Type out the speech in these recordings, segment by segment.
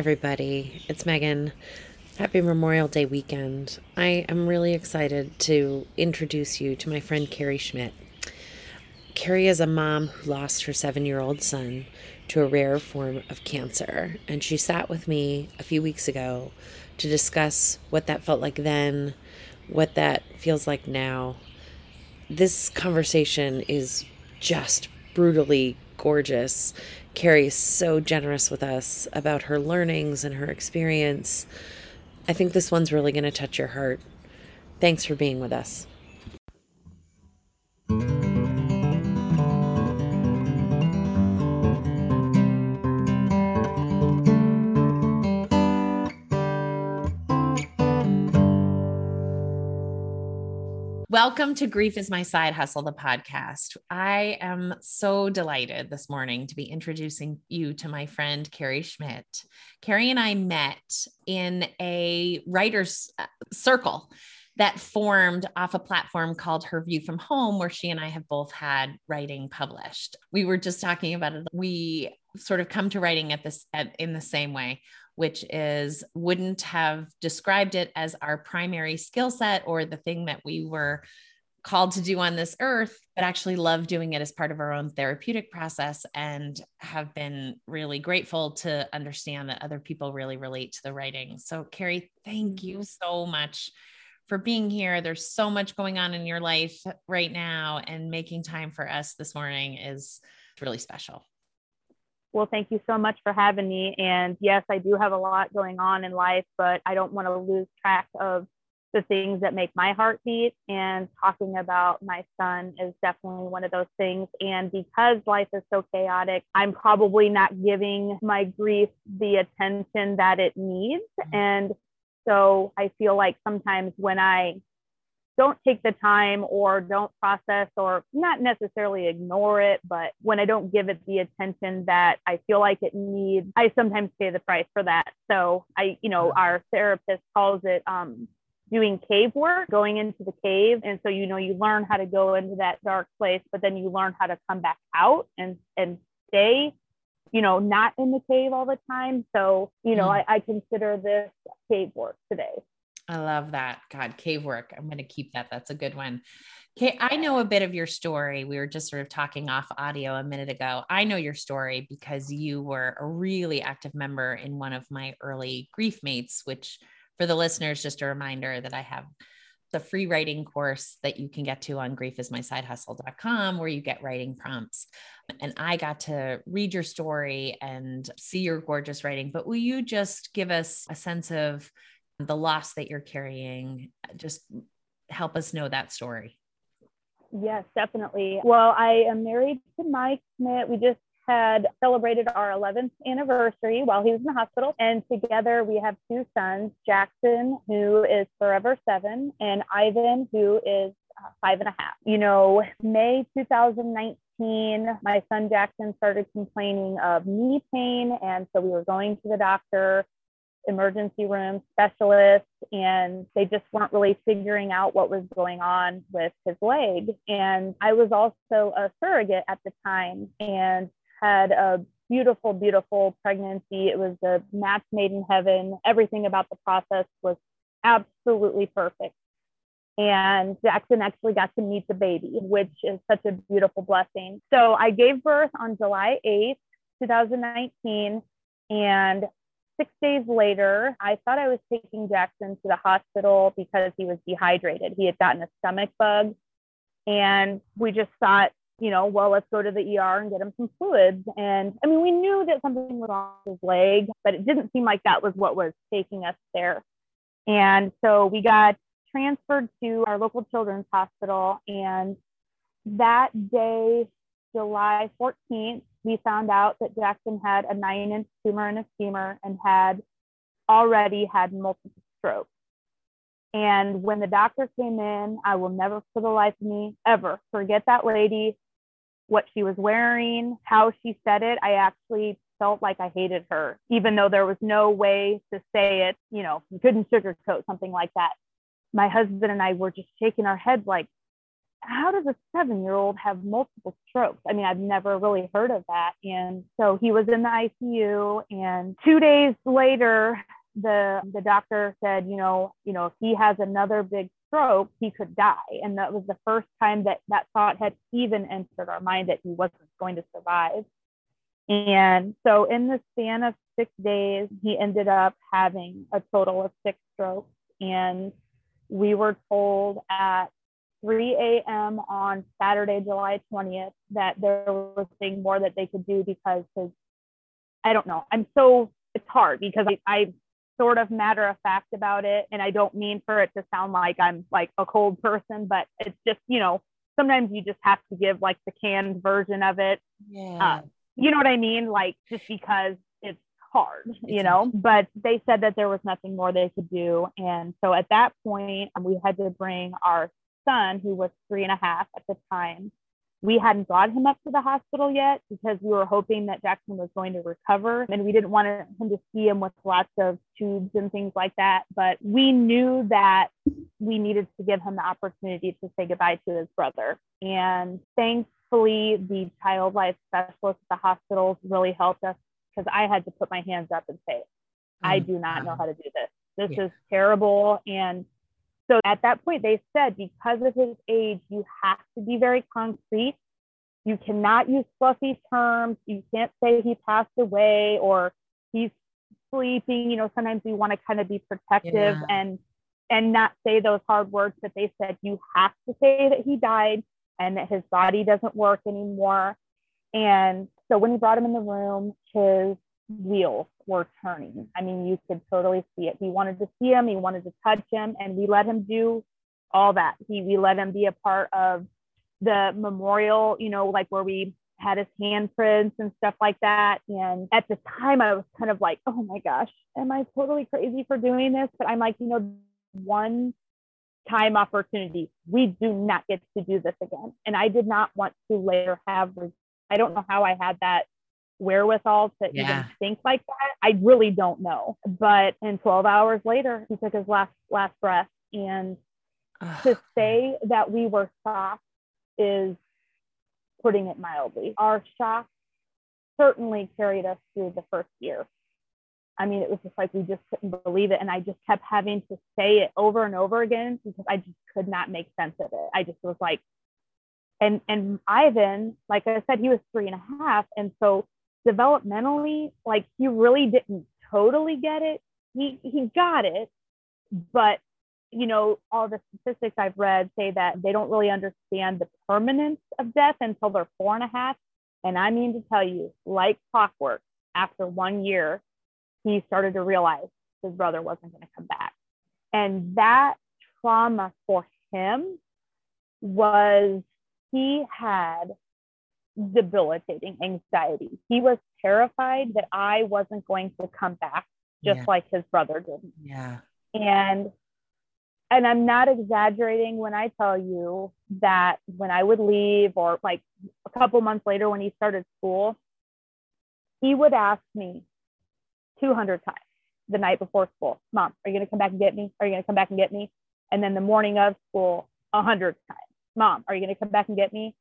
everybody. It's Megan. Happy Memorial Day weekend. I am really excited to introduce you to my friend Carrie Schmidt. Carrie is a mom who lost her seven year old son to a rare form of cancer, and she sat with me a few weeks ago to discuss what that felt like then, what that feels like now. This conversation is just brutally gorgeous. Carrie is so generous with us about her learnings and her experience. I think this one's really going to touch your heart. Thanks for being with us. Welcome to Grief is My Side Hustle, the podcast. I am so delighted this morning to be introducing you to my friend, Carrie Schmidt. Carrie and I met in a writer's uh, circle that formed off a platform called Her View from Home, where she and I have both had writing published. We were just talking about it. We sort of come to writing at this at, in the same way which is wouldn't have described it as our primary skill set or the thing that we were called to do on this earth, but actually love doing it as part of our own therapeutic process and have been really grateful to understand that other people really relate to the writing. So, Carrie, thank you mm-hmm. so much for being here. There's so much going on in your life right now, and making time for us this morning is really special. Well, thank you so much for having me. And yes, I do have a lot going on in life, but I don't want to lose track of the things that make my heart beat. And talking about my son is definitely one of those things. And because life is so chaotic, I'm probably not giving my grief the attention that it needs. Mm-hmm. And so I feel like sometimes when I don't take the time or don't process or not necessarily ignore it, but when I don't give it the attention that I feel like it needs, I sometimes pay the price for that. So I, you know, our therapist calls it um, doing cave work, going into the cave. And so, you know, you learn how to go into that dark place, but then you learn how to come back out and, and stay, you know, not in the cave all the time. So, you know, mm. I, I consider this cave work today. I love that. God, cave work. I'm going to keep that. That's a good one. Okay, I know a bit of your story. We were just sort of talking off audio a minute ago. I know your story because you were a really active member in one of my early grief mates, which for the listeners, just a reminder that I have the free writing course that you can get to on griefismysidehustle.com where you get writing prompts. And I got to read your story and see your gorgeous writing. But will you just give us a sense of the loss that you're carrying. Just help us know that story. Yes, definitely. Well, I am married to Mike Schmidt. We just had celebrated our 11th anniversary while he was in the hospital. And together we have two sons Jackson, who is forever seven, and Ivan, who is uh, five and a half. You know, May 2019, my son Jackson started complaining of knee pain. And so we were going to the doctor emergency room specialists and they just weren't really figuring out what was going on with his leg. And I was also a surrogate at the time and had a beautiful, beautiful pregnancy. It was a match made in heaven. Everything about the process was absolutely perfect. And Jackson actually got to meet the baby, which is such a beautiful blessing. So I gave birth on July 8th, 2019. And six days later, I thought I was taking Jackson to the hospital because he was dehydrated. He had gotten a stomach bug. And we just thought, you know, well, let's go to the ER and get him some fluids. And I mean, we knew that something was on his leg, but it didn't seem like that was what was taking us there. And so we got transferred to our local children's hospital. And that day, July 14th, we found out that Jackson had a nine inch tumor in his femur and had already had multiple strokes. And when the doctor came in, I will never for the life of me ever forget that lady, what she was wearing, how she said it. I actually felt like I hated her, even though there was no way to say it. You know, you couldn't sugarcoat something like that. My husband and I were just shaking our heads like, how does a seven year old have multiple strokes? I mean, I've never really heard of that. And so he was in the ICU. And two days later, the the doctor said, you know, you know, if he has another big stroke, he could die. And that was the first time that that thought had even entered our mind that he wasn't going to survive. And so, in the span of six days, he ended up having a total of six strokes. And we were told at 3 a.m. on Saturday, July 20th, that there was nothing more that they could do because I don't know, I'm so, it's hard because I, I sort of matter of fact about it. And I don't mean for it to sound like I'm like a cold person, but it's just, you know, sometimes you just have to give like the canned version of it. Yeah. Uh, you know what I mean? Like just because it's hard, you know, but they said that there was nothing more they could do. And so at that point, we had to bring our son, who was three and a half at the time, we hadn't brought him up to the hospital yet because we were hoping that Jackson was going to recover and we didn't want him to see him with lots of tubes and things like that. But we knew that we needed to give him the opportunity to say goodbye to his brother. And thankfully, the child life specialist at the hospitals really helped us because I had to put my hands up and say, I mm, do not know how to do this. This yeah. is terrible. And so at that point, they said because of his age, you have to be very concrete. You cannot use fluffy terms. You can't say he passed away or he's sleeping. You know, sometimes we want to kind of be protective yeah. and and not say those hard words. But they said you have to say that he died and that his body doesn't work anymore. And so when he brought him in the room, his wheels were turning. I mean, you could totally see it. He wanted to see him, he wanted to touch him, and we let him do all that. He we let him be a part of the memorial, you know, like where we had his handprints and stuff like that. And at the time, I was kind of like, oh my gosh, am I totally crazy for doing this? But I'm like, you know, one time opportunity. We do not get to do this again. And I did not want to later have, I don't know how I had that wherewithal to yeah. even think like that. I really don't know. But in 12 hours later, he took his last last breath. And Ugh. to say that we were shocked is putting it mildly. Our shock certainly carried us through the first year. I mean, it was just like we just couldn't believe it. And I just kept having to say it over and over again because I just could not make sense of it. I just was like, and and Ivan, like I said, he was three and a half. And so developmentally, like he really didn't totally get it. He he got it, but you know, all the statistics I've read say that they don't really understand the permanence of death until they're four and a half. And I mean to tell you, like clockwork, after one year, he started to realize his brother wasn't going to come back. And that trauma for him was he had debilitating anxiety. He was terrified that I wasn't going to come back just yeah. like his brother did. Yeah. And and I'm not exaggerating when I tell you that when I would leave or like a couple months later when he started school, he would ask me 200 times the night before school, Mom, are you going to come back and get me? Are you going to come back and get me? And then the morning of school, 100 times, Mom, are you going to come back and get me?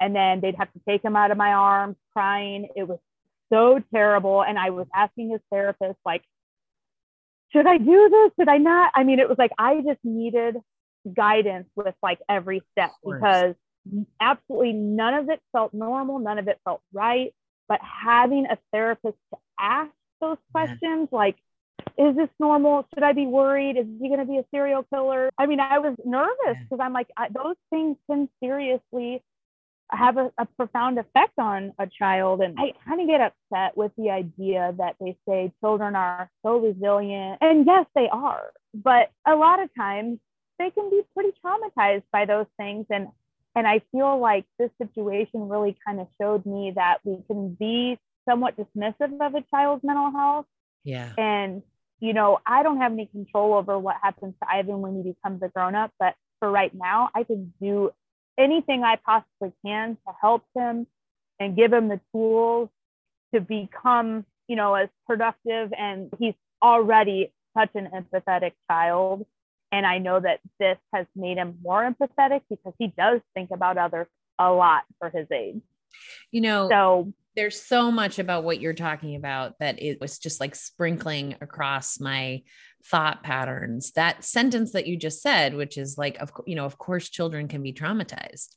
And then they'd have to take him out of my arms crying. It was so terrible. And i was asking his therapist like should i do this? Should i not? I mean it was like i just needed guidance with like every step because absolutely none of it felt normal. None of it felt right. But having a therapist to ask those questions like is this normal? Should i be worried? Is he going to be a serial killer? I mean i was nervous because i'm like I, those things can seriously have a, a, profound effect on a child. And I kind of get upset with the idea that they say children are so resilient. And yes, they are. But a lot of times they can be pretty traumatized by those things. And and I feel like this situation really kind of showed me that we can be somewhat dismissive of a child's mental health. Yeah. And, you know, I don't have any control over what happens to Ivan when he becomes a grown up, but for right now, I can do anything I possibly can to help him and give him the tools to become, you know, as productive. And he's already such an empathetic child. And I know that this has made him more empathetic because he does think about others a lot for his age. You know, so there's so much about what you're talking about that it was just like sprinkling across my thought patterns. That sentence that you just said which is like of you know of course children can be traumatized.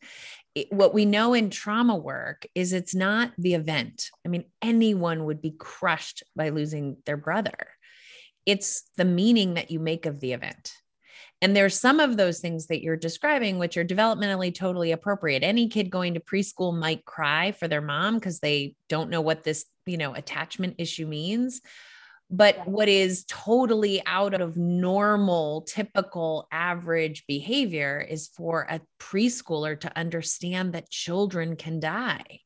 It, what we know in trauma work is it's not the event. I mean anyone would be crushed by losing their brother. It's the meaning that you make of the event and there's some of those things that you're describing, which are developmentally totally appropriate. Any kid going to preschool might cry for their mom because they don't know what this, you know, attachment issue means. But what is totally out of normal, typical, average behavior is for a preschooler to understand that children can die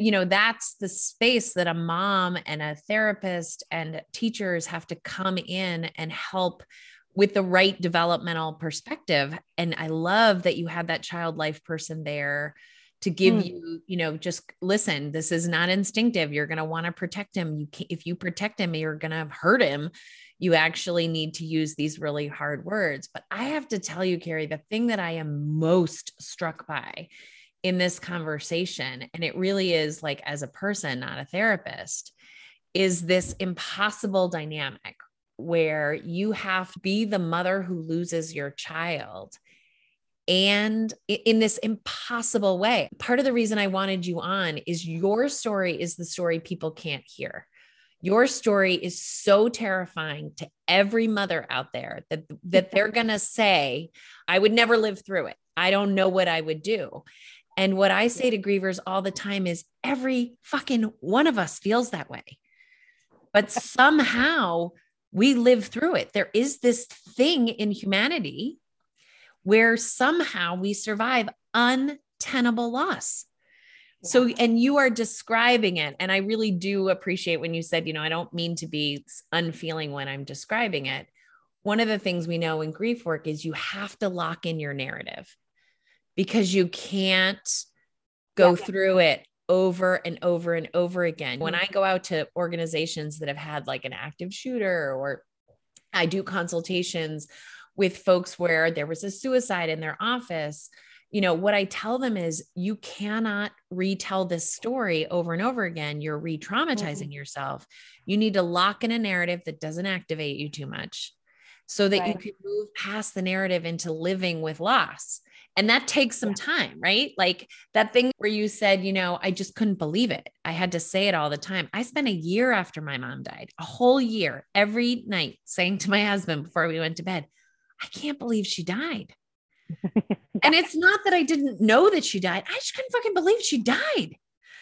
you know that's the space that a mom and a therapist and teachers have to come in and help with the right developmental perspective. And I love that you had that child life person there to give mm. you, you know, just listen, this is not instinctive. You're going to want to protect him. You can, if you protect him, you're going to hurt him. You actually need to use these really hard words. But I have to tell you, Carrie, the thing that I am most struck by in this conversation, and it really is like as a person, not a therapist, is this impossible dynamic where you have to be the mother who loses your child and in this impossible way. Part of the reason I wanted you on is your story is the story people can't hear. Your story is so terrifying to every mother out there that, that they're going to say, I would never live through it. I don't know what I would do. And what I say to grievers all the time is every fucking one of us feels that way. But somehow we live through it. There is this thing in humanity where somehow we survive untenable loss. Yeah. So, and you are describing it. And I really do appreciate when you said, you know, I don't mean to be unfeeling when I'm describing it. One of the things we know in grief work is you have to lock in your narrative because you can't go yeah. through it over and over and over again. When I go out to organizations that have had like an active shooter, or I do consultations with folks where there was a suicide in their office, you know, what I tell them is you cannot retell this story over and over again. You're re traumatizing mm-hmm. yourself. You need to lock in a narrative that doesn't activate you too much so that right. you can move past the narrative into living with loss. And that takes some yeah. time, right? Like that thing where you said, you know, I just couldn't believe it. I had to say it all the time. I spent a year after my mom died, a whole year, every night saying to my husband before we went to bed, I can't believe she died. and it's not that I didn't know that she died. I just couldn't fucking believe she died.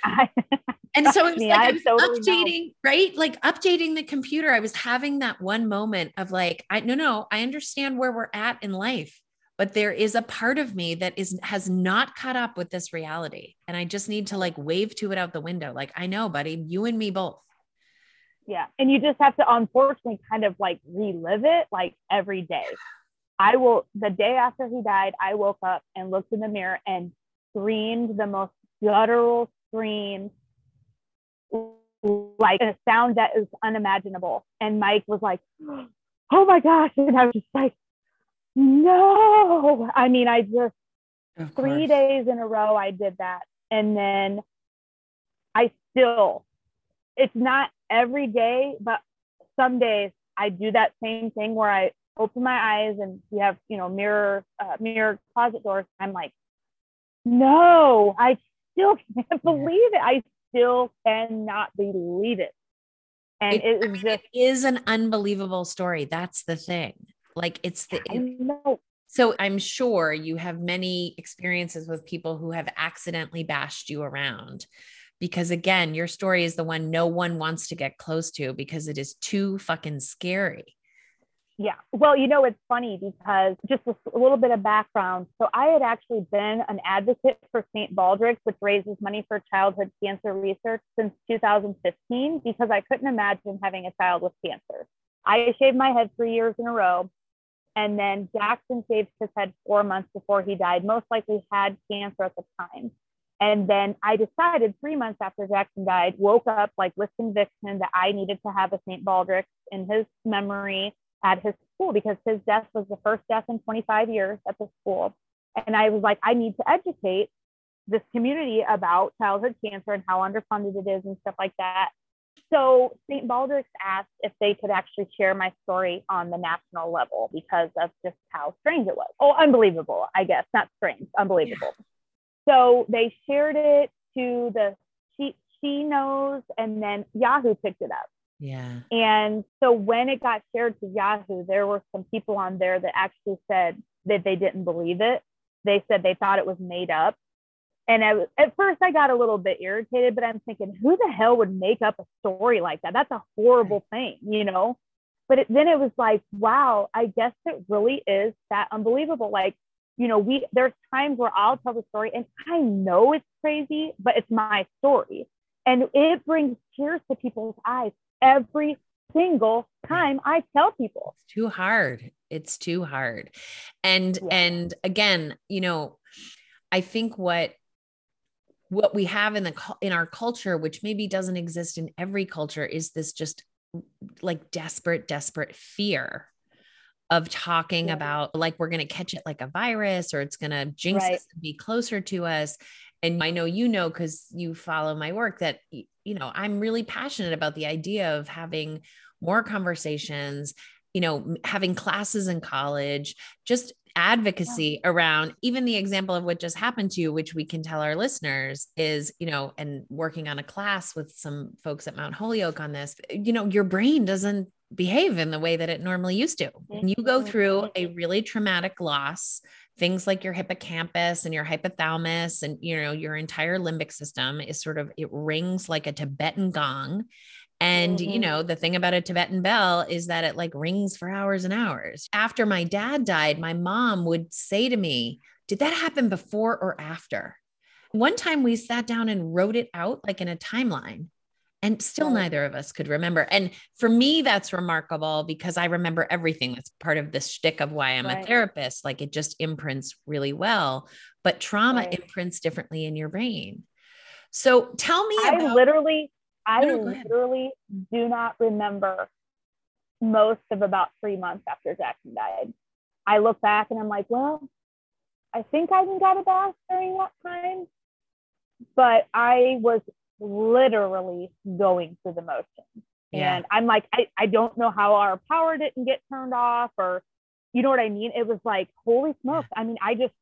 and so it was me, like I, I was totally updating, know. right? Like updating the computer. I was having that one moment of like, I no, no, I understand where we're at in life but there is a part of me that is has not caught up with this reality and i just need to like wave to it out the window like i know buddy you and me both. Yeah and you just have to unfortunately kind of like relive it like every day. I will the day after he died i woke up and looked in the mirror and screamed the most guttural scream like a sound that is unimaginable and mike was like oh my gosh and i was just like no. I mean, I just three days in a row I did that. And then I still, it's not every day, but some days I do that same thing where I open my eyes and we have, you know, mirror, uh, mirror closet doors. I'm like, no, I still can't believe it. I still cannot believe it. And it, it is I mean, just, it is an unbelievable story. That's the thing. Like it's the it, so I'm sure you have many experiences with people who have accidentally bashed you around. Because again, your story is the one no one wants to get close to because it is too fucking scary. Yeah. Well, you know, it's funny because just a little bit of background. So, I had actually been an advocate for St. Baldrick's, which raises money for childhood cancer research since 2015 because I couldn't imagine having a child with cancer. I shaved my head three years in a row. And then Jackson shaved his head four months before he died, most likely had cancer at the time. And then I decided three months after Jackson died, woke up like with conviction that I needed to have a St. Baldrick's in his memory at his school because his death was the first death in 25 years at the school. And I was like, I need to educate this community about childhood cancer and how underfunded it is and stuff like that. So St. Baldrick's asked if they could actually share my story on the national level because of just how strange it was. Oh, unbelievable, I guess. Not strange, unbelievable. Yeah. So they shared it to the she she knows and then Yahoo picked it up. Yeah. And so when it got shared to Yahoo, there were some people on there that actually said that they didn't believe it. They said they thought it was made up. And I, at first, I got a little bit irritated, but I'm thinking, who the hell would make up a story like that? That's a horrible mm. thing, you know? But it, then it was like, wow, I guess it really is that unbelievable. Like, you know, we there's times where I'll tell the story and I know it's crazy, but it's my story. And it brings tears to people's eyes every single time I tell people. It's too hard. It's too hard. And yeah. and again, you know, I think what what we have in the in our culture which maybe doesn't exist in every culture is this just like desperate desperate fear of talking yeah. about like we're going to catch it like a virus or it's going to jinx right. us and be closer to us and i know you know because you follow my work that you know i'm really passionate about the idea of having more conversations you know having classes in college just advocacy yeah. around even the example of what just happened to you which we can tell our listeners is you know and working on a class with some folks at mount holyoke on this you know your brain doesn't behave in the way that it normally used to. When you go through a really traumatic loss things like your hippocampus and your hypothalamus and you know your entire limbic system is sort of it rings like a tibetan gong and mm-hmm. you know, the thing about a Tibetan bell is that it like rings for hours and hours. After my dad died, my mom would say to me, "Did that happen before or after?" One time we sat down and wrote it out like in a timeline. And still, neither of us could remember. And for me, that's remarkable because I remember everything. That's part of the shtick of why I'm right. a therapist. Like it just imprints really well. But trauma right. imprints differently in your brain. So tell me I about- literally I no, literally do not remember most of about three months after Jackson died. I look back and I'm like, well, I think I even got a bath during that time. But I was literally going through the motions. Yeah. And I'm like, I, I don't know how our power didn't get turned off or, you know what I mean? It was like, holy smokes. I mean, I just,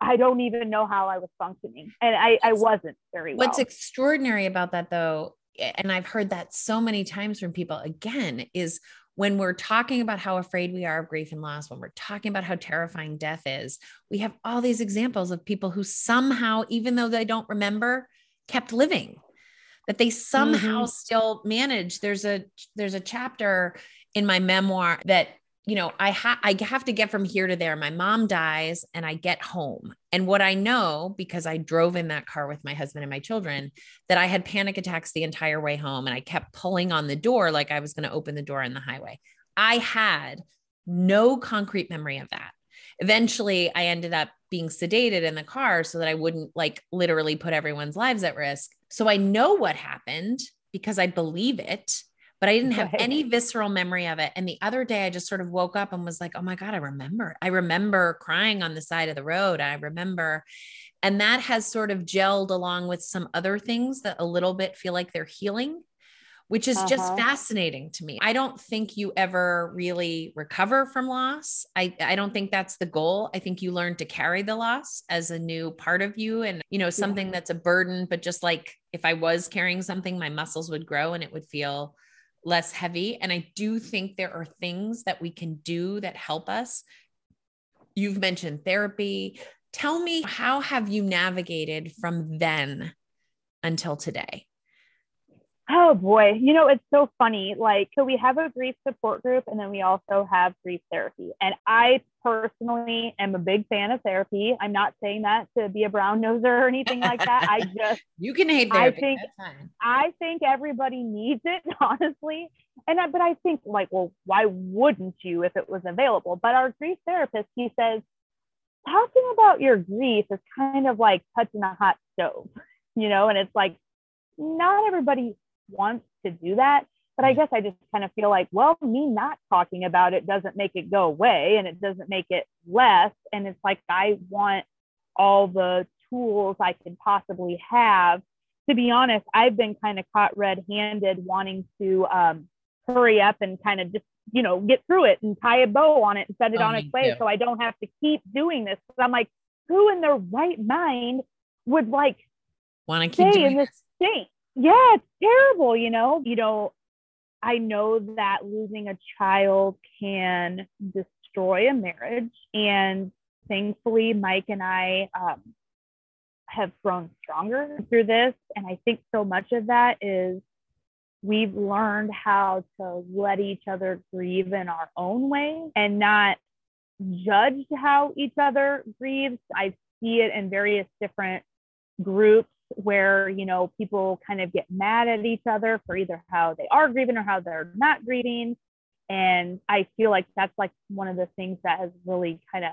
I don't even know how I was functioning. And I, I wasn't very well. What's extraordinary about that though and I've heard that so many times from people again is when we're talking about how afraid we are of grief and loss, when we're talking about how terrifying death is, we have all these examples of people who somehow, even though they don't remember, kept living, that they somehow mm-hmm. still manage. There's a there's a chapter in my memoir that you know, I have I have to get from here to there. My mom dies and I get home. And what I know because I drove in that car with my husband and my children that I had panic attacks the entire way home and I kept pulling on the door like I was going to open the door on the highway. I had no concrete memory of that. Eventually, I ended up being sedated in the car so that I wouldn't like literally put everyone's lives at risk. So I know what happened because I believe it but I didn't have right. any visceral memory of it. And the other day I just sort of woke up and was like, oh my God, I remember. I remember crying on the side of the road. I remember. And that has sort of gelled along with some other things that a little bit feel like they're healing, which is uh-huh. just fascinating to me. I don't think you ever really recover from loss. I, I don't think that's the goal. I think you learn to carry the loss as a new part of you and, you know, something yeah. that's a burden, but just like if I was carrying something, my muscles would grow and it would feel less heavy. And I do think there are things that we can do that help us. You've mentioned therapy. Tell me, how have you navigated from then until today? Oh boy, you know, it's so funny. Like, so we have a grief support group and then we also have grief therapy. And I personally am a big fan of therapy. I'm not saying that to be a brown noser or anything like that. I just you can hate therapy. I think I think everybody needs it, honestly. And I, but I think like, well, why wouldn't you if it was available? But our grief therapist, he says, talking about your grief is kind of like touching a hot stove, you know, and it's like not everybody wants to do that. But I guess I just kind of feel like, well, me not talking about it doesn't make it go away and it doesn't make it less. And it's like I want all the tools I can possibly have. To be honest, I've been kind of caught red handed wanting to um, hurry up and kind of just, you know, get through it and tie a bow on it and set it on its way too. so I don't have to keep doing this. Because I'm like, who in their right mind would like want to keep stay in this state? Yeah, it's terrible, you know. You know, I know that losing a child can destroy a marriage. And thankfully, Mike and I um, have grown stronger through this. And I think so much of that is we've learned how to let each other grieve in our own way and not judge how each other grieves. I see it in various different groups where you know people kind of get mad at each other for either how they are grieving or how they're not grieving. And i feel like that's like one of the things that has really kind of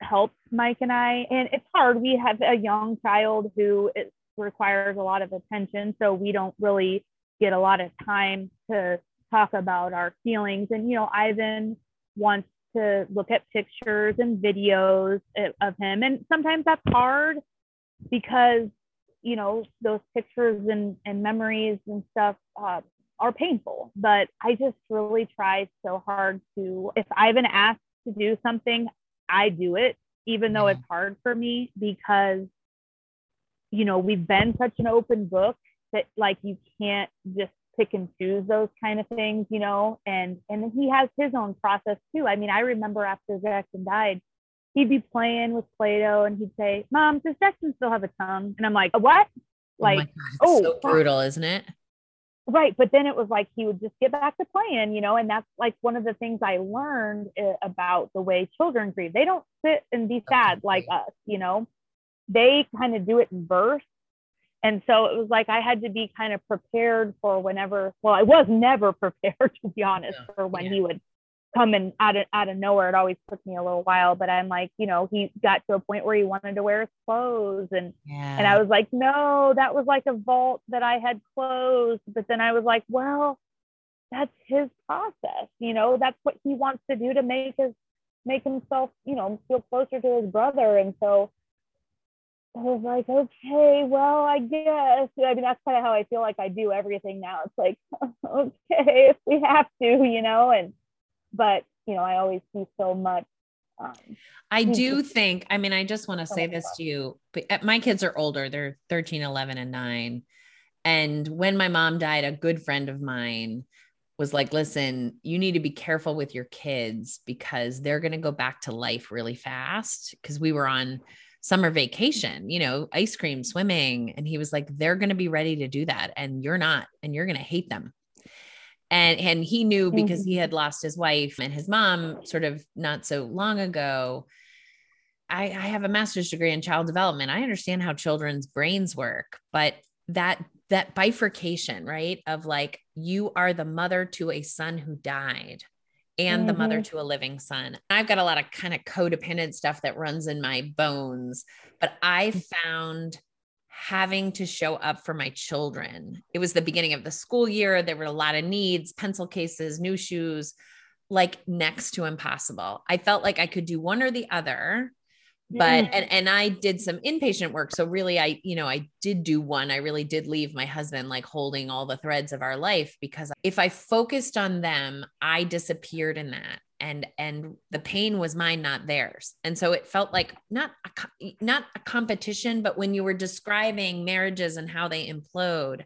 helped mike and i. And it's hard. We have a young child who requires a lot of attention so we don't really get a lot of time to talk about our feelings. And you know ivan wants to look at pictures and videos eh, of him. And sometimes that's hard because you know those pictures and, and memories and stuff uh, are painful but i just really try so hard to if i've been asked to do something i do it even though it's hard for me because you know we've been such an open book that like you can't just pick and choose those kind of things you know and and he has his own process too. I mean i remember after jackson died he'd be playing with Play-Doh and he'd say, Mom, does Jackson still have a tongue? And I'm like, what? Like, oh, oh so brutal, isn't it? Right. But then it was like he would just get back to playing, you know, and that's like one of the things I learned uh, about the way children grieve. They don't sit and be sad like us, you know, they kind of do it in bursts. And so it was like I had to be kind of prepared for whenever, well, I was never prepared, to be honest, yeah. for when yeah. he would coming out of out of nowhere. It always took me a little while, but I'm like, you know, he got to a point where he wanted to wear his clothes, and yeah. and I was like, no, that was like a vault that I had closed. But then I was like, well, that's his process, you know, that's what he wants to do to make his make himself, you know, feel closer to his brother, and so. I was like, okay, well, I guess. I mean, that's kind of how I feel like I do everything now. It's like, okay, if we have to, you know, and but you know, I always see so much. Um, I do think, I mean, I just want to so say this to you, but uh, my kids are older. They're 13, 11, and nine. And when my mom died, a good friend of mine was like, listen, you need to be careful with your kids because they're going to go back to life really fast. Cause we were on summer vacation, you know, ice cream, swimming. And he was like, they're going to be ready to do that. And you're not, and you're going to hate them and and he knew because he had mm-hmm. lost his wife and his mom sort of not so long ago I, I have a master's degree in child development i understand how children's brains work but that that bifurcation right of like you are the mother to a son who died and mm-hmm. the mother mm-hmm. to a living son. I've got a lot of kind of codependent stuff that runs in my bones, but I mm. found having to show up for my children. It was the beginning of the school year. There were a lot of needs, pencil cases, new shoes, like next to impossible. I felt like I could do one or the other. But mm. and and I did some inpatient work. So really I, you know, I did do one. I really did leave my husband like holding all the threads of our life because if I focused on them, I disappeared in that and and the pain was mine not theirs. And so it felt like not a, not a competition but when you were describing marriages and how they implode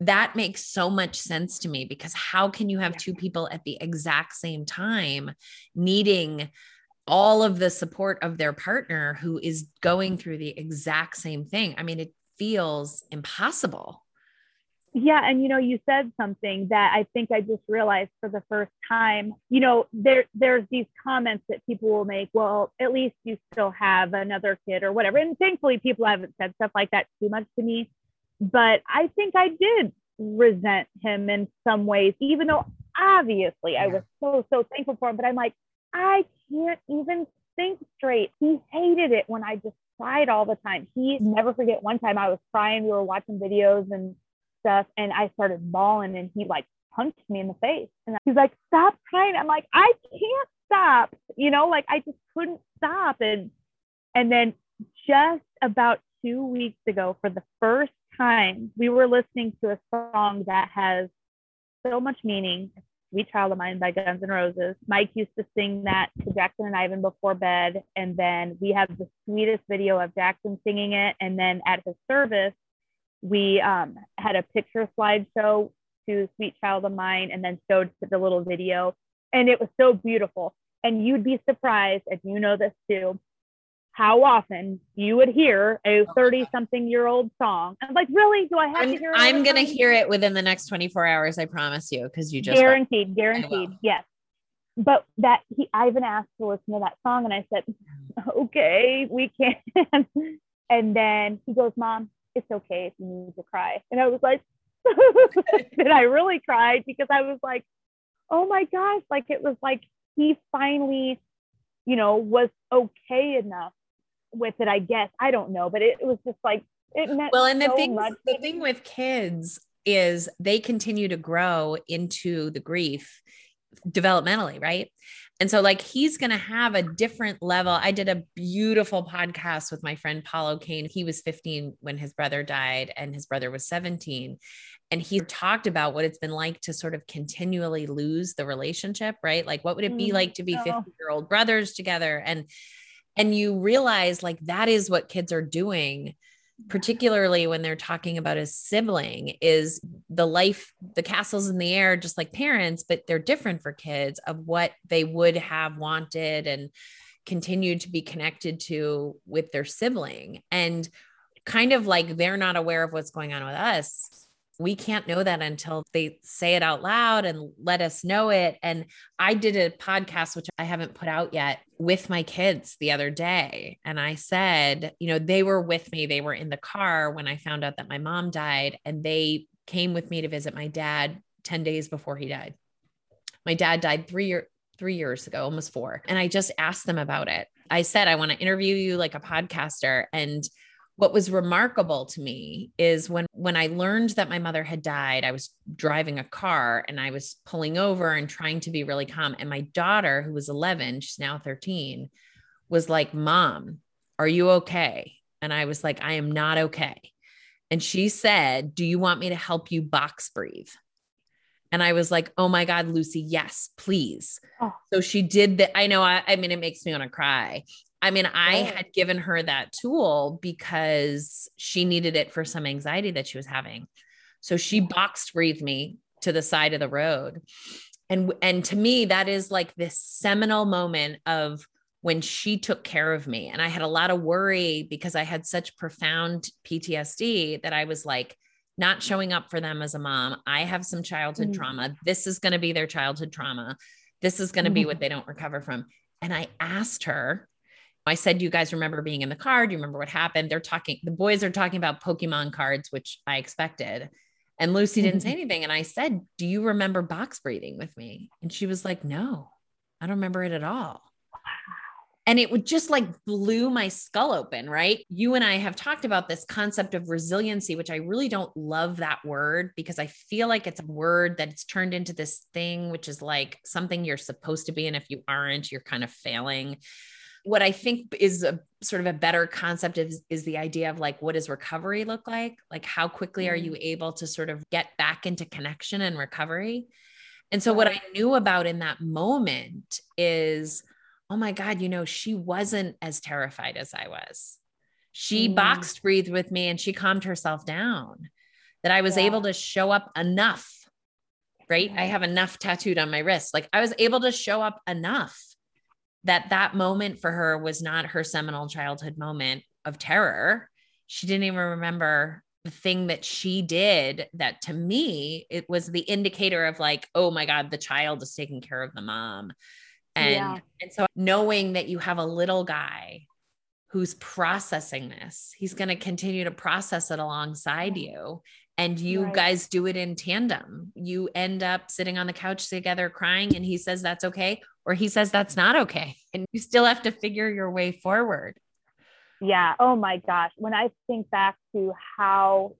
that makes so much sense to me because how can you have two people at the exact same time needing all of the support of their partner who is going through the exact same thing? I mean it feels impossible yeah, and you know, you said something that I think I just realized for the first time. You know, there there's these comments that people will make. Well, at least you still have another kid or whatever. And thankfully, people haven't said stuff like that too much to me. But I think I did resent him in some ways, even though obviously yeah. I was so so thankful for him. But I'm like, I can't even think straight. He hated it when I just cried all the time. He never forget one time I was crying. We were watching videos and stuff. And I started bawling and he like punched me in the face. And he's like, stop crying. I'm like, I can't stop. You know, like I just couldn't stop. And and then just about two weeks ago, for the first time, we were listening to a song that has so much meaning. Sweet Child of Mine by Guns N' Roses. Mike used to sing that to Jackson and Ivan before bed. And then we have the sweetest video of Jackson singing it. And then at his service, we um, had a picture slideshow to Sweet Child of Mine and then showed the little video. And it was so beautiful. And you'd be surprised, if you know this too, how often you would hear a 30 something year old song. I'm like, really? Do I have I'm, to hear it? I'm going to hear it within the next 24 hours. I promise you. Cause you just guaranteed, guaranteed. Yes. But that he, Ivan asked to listen to that song and I said, okay, we can. and then he goes, mom, it's okay if you need to cry. And I was like, and I really cried because I was like, oh my gosh, like it was like he finally, you know, was okay enough with it, I guess. I don't know, but it, it was just like it meant well, and the so thing much. the thing with kids is they continue to grow into the grief developmentally, right? And so, like, he's going to have a different level. I did a beautiful podcast with my friend Paulo Kane. He was 15 when his brother died, and his brother was 17. And he talked about what it's been like to sort of continually lose the relationship, right? Like, what would it be Mm, like to be no. 50 year old brothers together? And and you realize like that is what kids are doing particularly when they're talking about a sibling is the life the castles in the air just like parents but they're different for kids of what they would have wanted and continued to be connected to with their sibling. And kind of like they're not aware of what's going on with us we can't know that until they say it out loud and let us know it. And I did a podcast, which I haven't put out yet, with my kids the other day. And I said, you know, they were with me, they were in the car when I found out that my mom died, and they came with me to visit my dad 10 days before he died. My dad died three years. Three years ago, almost four. And I just asked them about it. I said, I want to interview you like a podcaster. And what was remarkable to me is when when i learned that my mother had died i was driving a car and i was pulling over and trying to be really calm. And my daughter who was 11 she's now 13 was like mom are you okay? And i was like i am not okay. And she said do you want me to help you box breathe? And i was like oh my god lucy yes please. Oh. so she did that i know I, I mean it makes me want to cry I mean, I had given her that tool because she needed it for some anxiety that she was having. So she boxed breathed me to the side of the road. And and to me that is like this seminal moment of when she took care of me and I had a lot of worry because I had such profound PTSD that I was like not showing up for them as a mom. I have some childhood Mm. trauma. This is going to be their childhood trauma. This is going to be what they don't recover from. And I asked her I said, Do you guys remember being in the car? Do you remember what happened? They're talking, the boys are talking about Pokemon cards, which I expected. And Lucy didn't say mm-hmm. anything. And I said, Do you remember box breathing with me? And she was like, No, I don't remember it at all. And it would just like blew my skull open, right? You and I have talked about this concept of resiliency, which I really don't love that word because I feel like it's a word that's turned into this thing, which is like something you're supposed to be. And if you aren't, you're kind of failing what I think is a sort of a better concept is, is the idea of like, what does recovery look like? Like, how quickly are you able to sort of get back into connection and recovery? And so, what I knew about in that moment is, oh my God, you know, she wasn't as terrified as I was. She Mm. boxed breathed with me and she calmed herself down, that I was Yeah. able to show up enough, right? I have enough tattooed on my wrist. Like, I was able to show up enough that that moment for her was not her seminal childhood moment of terror. She didn't even remember the thing that she did that to me it was the indicator of like oh my god the child is taking care of the mom and Yeah. and so knowing that you have a little guy who's processing this he's going to continue to process it alongside you and you Right. guys do it in tandem you end up sitting on the couch together crying and he says that's okay or he says that's not okay and you still have to figure your way forward Yeah. Oh my gosh. When I think back to how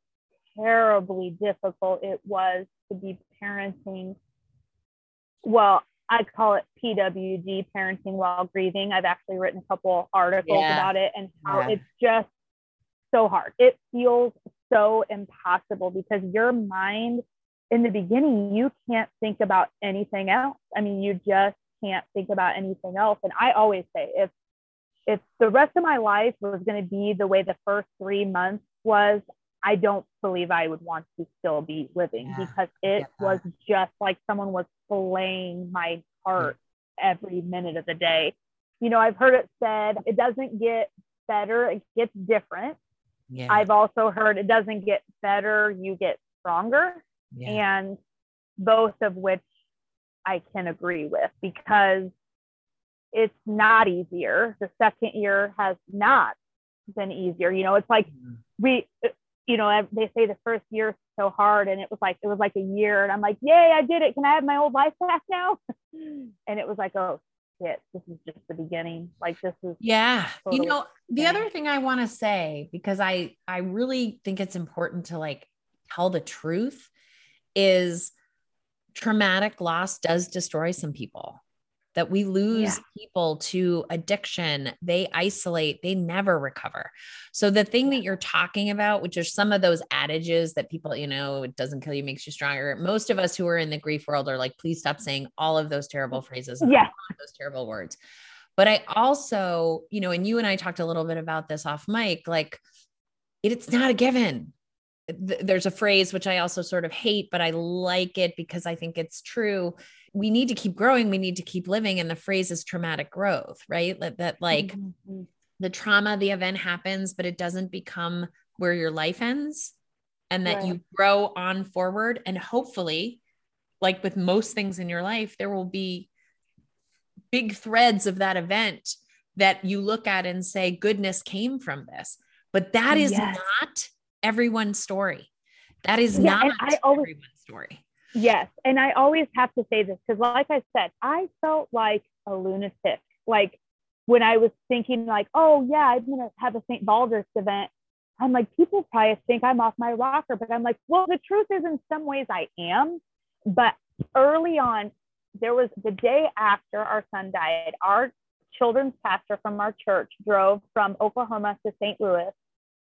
terribly difficult it was to be parenting. Well, I call it PWG, parenting while grieving. I've actually written a couple articles yeah. about it and how yeah. it's just so hard. It feels so impossible because your mind in the beginning, you can't think about anything else. I mean, you just can't think about anything else. And I always say, if if the rest of my life was going to be the way the first three months was, I don't believe I would want to still be living yeah, because it was just like someone was flaying my heart every minute of the day. You know, I've heard it said it doesn't get better, it gets different. Yeah. I've also heard it doesn't get better, you get stronger. And both of which I can agree with because it's not easier. The second year has not been easier. You know, it's like mm-hmm. we, you know, they say the first year is so hard, and it was like it was like a year, and I'm like, yay, I did it. Can I have my old life back now? and it was like, oh shit, this is just the beginning. Like this is yeah. Totally you know, the other thing I want to say because I I really think it's important to like tell the truth is traumatic loss does destroy some people that we lose yeah. people to addiction they isolate they never recover. So the thing that you're talking about which are some of those adages that people you know it doesn't kill you makes you stronger. Most of us who are in the grief world are like please stop saying all of those terrible phrases yeah. those terrible words. But i also you know and you and i talked a little bit about this off mic like it, it's not a given. There's a phrase which I also sort of hate, but I like it because I think it's true. We need to keep growing. We need to keep living. And the phrase is traumatic growth, right? That, that like mm-hmm. the trauma, the event happens, but it doesn't become where your life ends and that right. you grow on forward. And hopefully, like with most things in your life, there will be big threads of that event that you look at and say, goodness came from this. But that is yes. not everyone's story. That is yeah, not I always, everyone's story. Yes. And I always have to say this because, like I said, I felt like a lunatic. Like when I was thinking, like, oh, yeah, I'm going to have a St. Baldrick's event. I'm like, people probably think I'm off my rocker, but I'm like, well, the truth is, in some ways, I am. But early on, there was the day after our son died, our children's pastor from our church drove from Oklahoma to St. Louis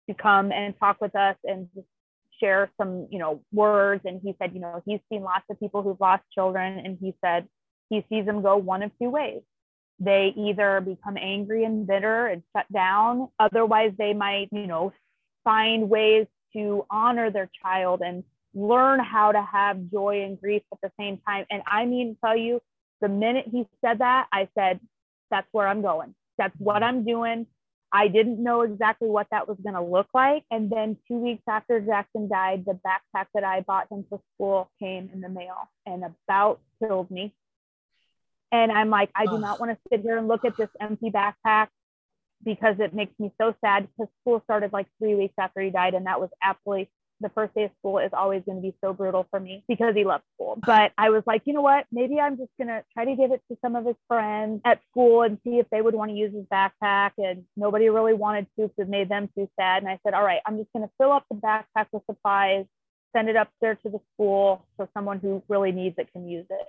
to come and talk with us and just share some, you know, words. And he said, you know, he's seen lots of people who've lost children, and he said he sees them go one of two ways. They either become angry and bitter and shut down. Otherwise, they might, you know, find ways to honor their child and learn how to have joy and grief at the same time. And I mean, to tell you, the minute he said that, I said, that's where I'm going. That's what I'm doing. I didn't know exactly what that was going to look like. And then two weeks after Jackson died, the backpack that I bought him for school came in the mail and about killed me. And I'm like, I do not want to sit here and look at this empty backpack because it makes me so sad because school started like three weeks after he died. And that was absolutely the first day of school is always going to be so brutal for me because he loves school. But I was like, you know what? Maybe I'm just going to try to give it to some of his friends at school and see if they would want to use his backpack. And nobody really wanted to because it made them too sad. And I said, all right, I'm just going to fill up the backpack with supplies, send it up there to the school so someone who really needs it can use it.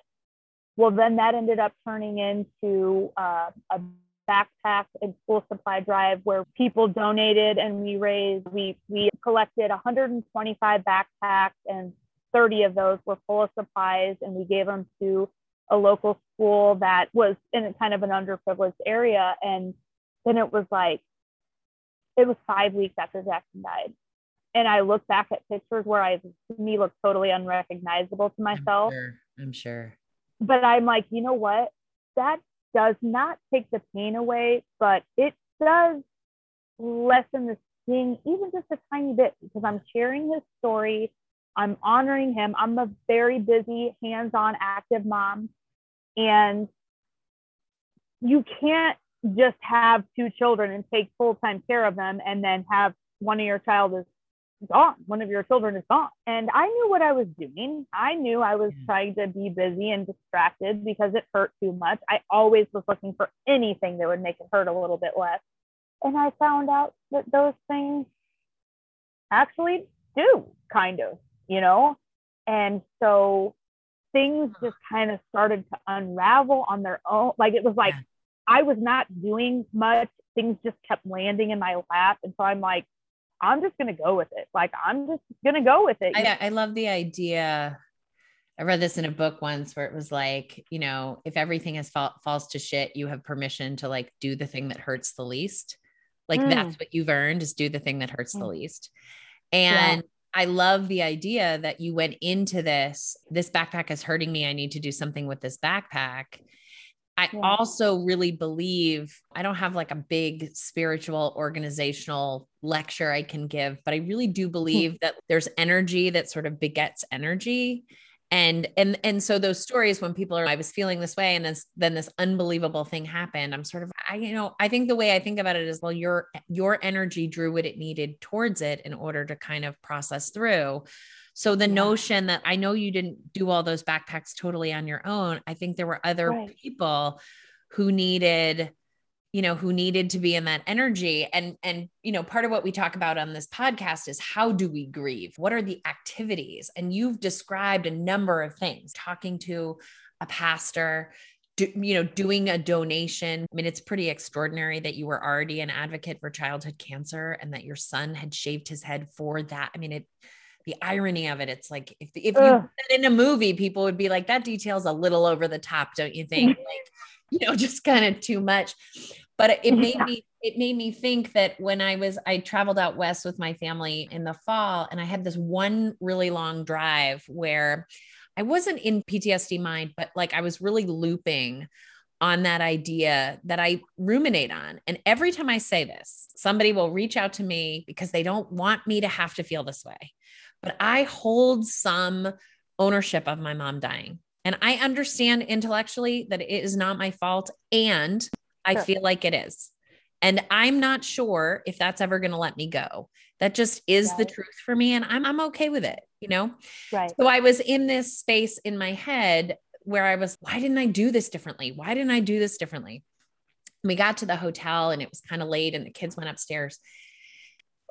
Well, then that ended up turning into uh, a backpack and school supply drive where people donated and we raised we we collected 125 backpacks and 30 of those were full of supplies and we gave them to a local school that was in a kind of an underprivileged area. And then it was like it was five weeks after jackson died. And i look back at pictures where i me look totally unrecognizable to myself. i'm sure, I'm sure. but i'm like you know what? That does not take the pain away, but it does lessen the sting even just a tiny bit because I'm sharing his story. I'm honoring him. I'm a very busy, hands on, active mom. And you can't just have two children and take full time care of them and then have one of your child is gone. One of your children is gone. And I knew what I was doing. I knew I was mm. trying to be busy and distracted because it hurt too much. I always was looking for anything that would make it hurt a little bit less. And I found out that those things actually do, kind of, you know? And so things just kind of started to unravel on their own. Like it was like yeah. I was not doing much. Things just kept landing in my lap. And so I'm like, I'm just going to go with it. Like I'm just going to go with it. I, I love the idea. I read this in a book once where it was like, you know, if everything is fa- falls to shit, you have permission to like do the thing that hurts the least. Like mm. that's what you've earned is do the thing that hurts mm. the least. And yeah. I love the idea that you went into this. This backpack is hurting me. I need to do something with this backpack. I yeah. also really believe I don't have like a big spiritual organizational lecture I can give, but I really do hmm. believe that there's energy that sort of begets energy and and and so those stories when people are i was feeling this way and then then this unbelievable thing happened i'm sort of i you know i think the way i think about it is well your your energy drew what it needed towards it in order to kind of process through so the yeah. notion that i know you didn't do all those backpacks totally on your own i think there were other right. people who needed you know who needed to be in that energy. And and you know part of what we talk about on this podcast is how do we grieve? What are the activities? And you've described a number of things talking to a pastor do, you know doing a donation. I mean it's pretty extraordinary that you were already an advocate for childhood cancer and that your son had shaved his head for that. I mean it the irony of it it's like if, if you in a movie people would be like that detail's a little over the top don't you think like you know, just kind of too much. But it made me it made me think that when I was I traveled out west with my family in the fall and I had this one really long drive where I wasn't in PTSD mind, but like I was really looping on that idea that I ruminate on. And every time I say this, somebody will reach out to me because they don't want me to have to feel this way. But I hold some ownership of my mom dying. And I understand intellectually that it is not my fault. And I sure. feel like it is. And I'm not sure if that's ever going to let me go. That just is right. the truth for me. And I'm, I'm okay with it, you know? Right. So I was in this space in my head where I was, why didn't I do this differently? Why didn't I do this differently? we got to the hotel and it was kind of late and the kids went upstairs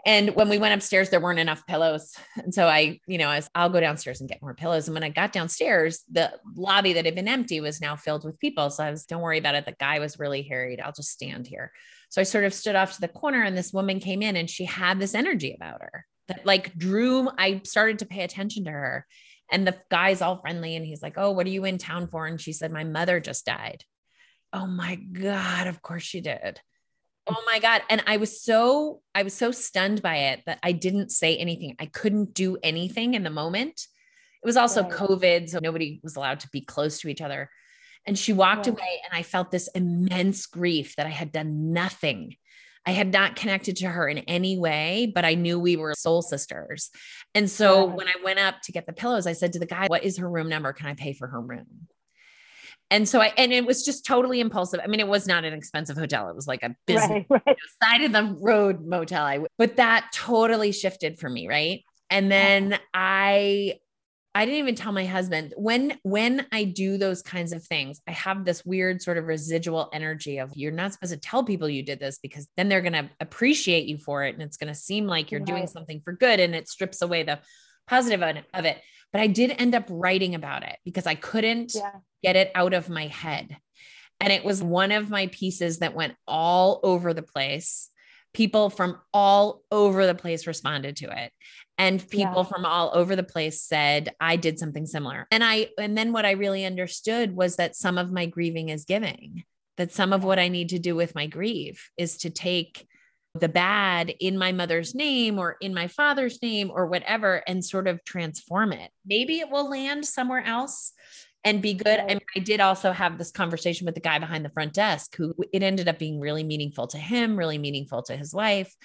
and when we went upstairs, there weren't enough pillows. And so I, you know, I was, I'll go downstairs and get more pillows. And when I got downstairs, the lobby that had been empty was now filled with people. So I was, don't worry about it. The guy was really harried. I'll just stand here. So I sort of stood off to the corner and this woman came in and she had this energy about her that like drew, I started to pay attention to her. And the guy's all friendly and he's like, Oh, what are you in town for? And she said, My mother just died. Oh my God, of course she did. Oh my God. And I was so, I was so stunned by it that I didn't say anything. I couldn't do anything in the moment. It was also right. COVID. So nobody was allowed to be close to each other. And she walked away, and I felt this immense grief that I had done nothing. I had not connected to her in any way, but I knew we were soul sisters. And so when I went up to get the pillows, I said to the guy, What is her room number? Can I pay for her room? And so I, and it was just totally impulsive. I mean, it was not an expensive hotel. It was like a business right, right. You know, side of the road motel. I, but that totally shifted for me. Right. And then I, I didn't even tell my husband when, when I do those kinds of things, I have this weird sort of residual energy of you're not supposed to tell people you did this because then they're going to appreciate you for it. And it's going to seem like you're right. doing something for good and it strips away the positive of it. But I did end up writing about it because I couldn't yeah. get it out of my head. And it was one of my pieces that went all over the place. People from all over the place responded to it. And people yeah. from all over the place said, I did something similar. And I, and then what I really understood was that some of my grieving is giving, that some of what I need to do with my grief is to take the bad in my mother's name or in my father's name or whatever and sort of transform it. Maybe it will land somewhere else and be good. I, mean, I did also have this conversation with the guy behind the front desk who it ended up being really meaningful to him, really meaningful to his wife.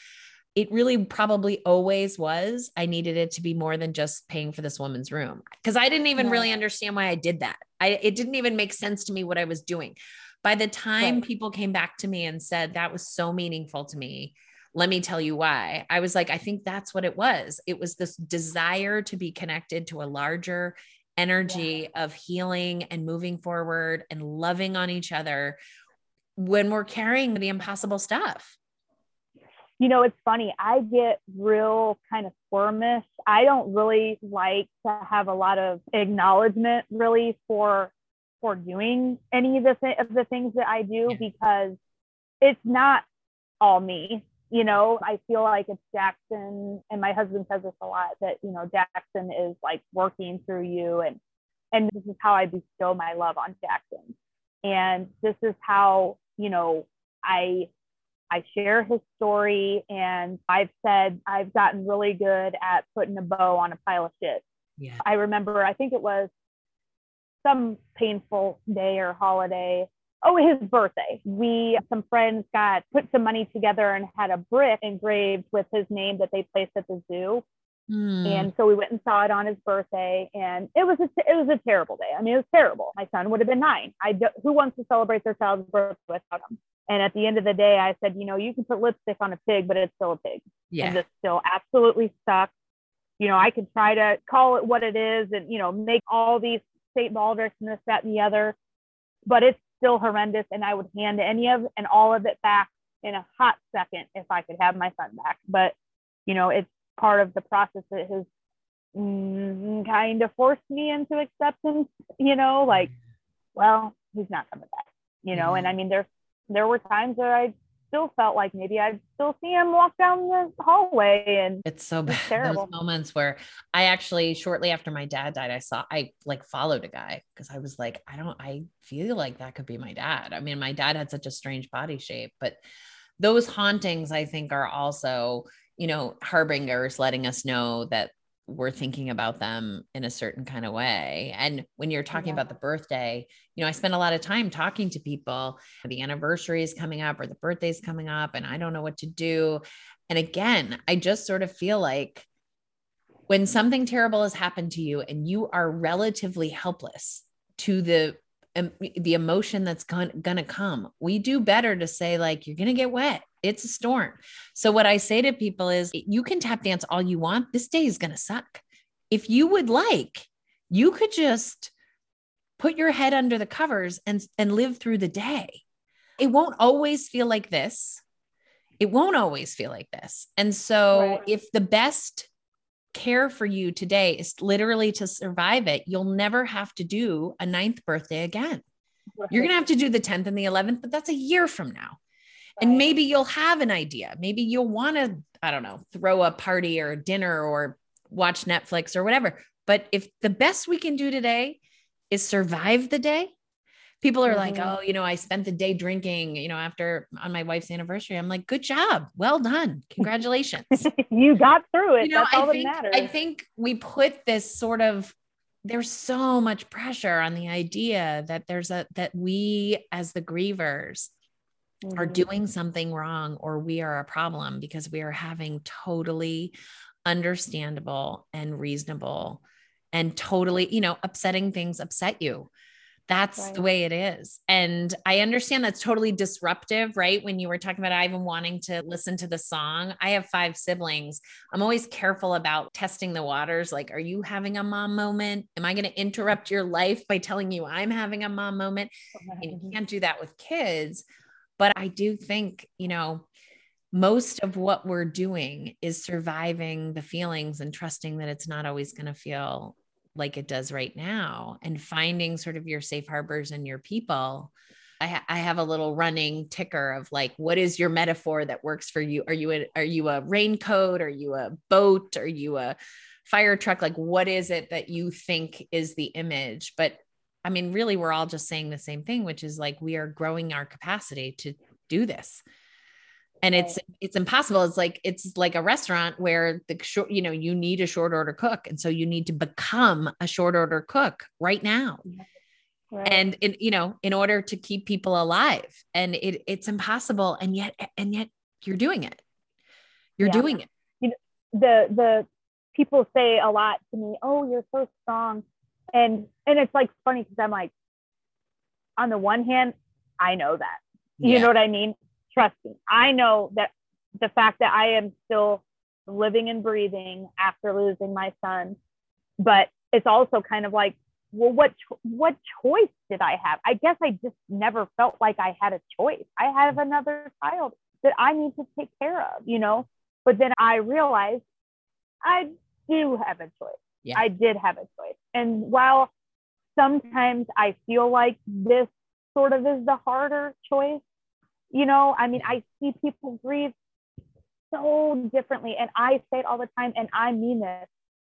It really probably always was. I needed it to be more than just paying for this woman's room because I didn't even really understand why I did that. I, it didn't even make sense to me what I was doing. By the time right. people came back to me and said, that was so meaningful to me, let me tell you why. I was like, I think that's what it was. It was this desire to be connected to a larger energy yeah. of healing and moving forward and loving on each other when we're carrying the impossible stuff. you know, it's funny. I get real kind of squirmish. I don't really like to have a lot of acknowledgement really for for doing any of the th- of the things that I do because it's not all me. You know, I feel like it's Jackson, and my husband says this a lot that you know Jackson is like working through you, and and this is how I bestow my love on Jackson, and this is how you know I I share his story, and I've said I've gotten really good at putting a bow on a pile of shit. Yeah. I remember, I think it was some painful day or holiday. Oh, his birthday. We, some friends got put some money together and had a brick engraved with his name that they placed at the zoo. Mm. And so we went and saw it on his birthday, and it was a, it was a terrible day. I mean, it was terrible. My son would have been nine. I do, who wants to celebrate their child's birthday without him? And at the end of the day, I said, you know, you can put lipstick on a pig, but it's still a pig. yeah. And this still absolutely stuck. You know, I could try to call it what it is and, you know, make all these St. Baldrick's and this, that, and the other, but it's still horrendous. And I would hand any of and all of it back in a hot second if I could have my son back. But, you know, it's part of the process that has mm, kind of forced me into acceptance, you know, like, well, he's not coming back, you know, and I mean, there's, there were times where I still felt like maybe I'd still see him walk down the hallway and It's so bad. terrible. Those moments where I actually, shortly after my dad died, I saw, I like followed a guy because I was like, I don't, I feel like that could be my dad. I mean, my dad had such a strange body shape, but those hauntings, I think, are also, you know, harbingers letting us know that we're thinking about them in a certain kind of way. And when you're talking Yeah. about the birthday, you know, I spend a lot of time talking to people. The anniversary is coming up or the birthday is coming up, and I don't know what to do. And again, I just sort of feel like when something terrible has happened to you and you are relatively helpless to the um, the emotion that's going to come, we do better to say like you're going to get wet. It's a storm. So what I say to people is you can tap dance all you want. This day is going to suck. If you would like, you could just put your head under the covers and and live through the day. It won't always feel like this. It won't always feel like this. And so Right. if the best care for you today is literally to survive it, you'll never have to do a ninth birthday again. You're going to have to do the 10th and the 11th, but that's a year from now. And maybe you'll have an idea. Maybe you'll want to, I don't know, throw a party or a dinner or watch Netflix or whatever. But if the best we can do today is survive the day, people are like, Mhm. oh, you know, I spent the day drinking, you know, after on my wife's anniversary. I'm like, good job. Well done. Congratulations you got through it. you know, That's all I that think matters. I think we put this sort of there's so much pressure on the idea that there's a that we as the grievers are Mhm. doing something wrong or we are a problem because we are having totally understandable and reasonable and totally, you know, upsetting things upset you. That's Right. the way it is. And I understand that's totally disruptive, right? When you were talking about Ivan wanting to listen to the song, I have five siblings. I'm always careful about testing the waters. Like, are you having a mom moment? Am I going to interrupt your life by telling you I'm having a mom moment? and you can't do that with kids but i do think you know most of what we're doing is surviving the feelings and trusting that it's not always going to feel like it does right now and finding sort of your safe harbors and your people. I, ha- I have a little running ticker of like what is your metaphor that works for you? Are you a, are you a raincoat? Are you a boat? Are you a fire truck? Like what is it that you think is the image? But I mean, really, we're all just saying the same thing, which is like we are growing our capacity to do this. And it's it's impossible. It's like it's like a restaurant where the short, you know, you need a short order cook, and so you need to become a short order cook right now. Right. And in you know, in order to keep people alive, and it it's impossible, and yet and yet you're doing it. You're Yeah. doing it. You know, the the people say a lot to me, "Oh, you're so strong," and and it's like funny because I'm like, on the one hand, I know that. You Yeah. know what I mean? Trust me, I know that the fact that I am still living and breathing after losing my son, but it's also kind of like, well, what cho- what choice did I have? I guess I just never felt like I had a choice. I have another child. that I need to take care of, you know? But then I realized I do have a choice. Yeah. I did have a choice. And while sometimes I feel like this sort of is the harder choice, you know, I mean, I see people grieve so differently. And I say it all the time, and I mean this.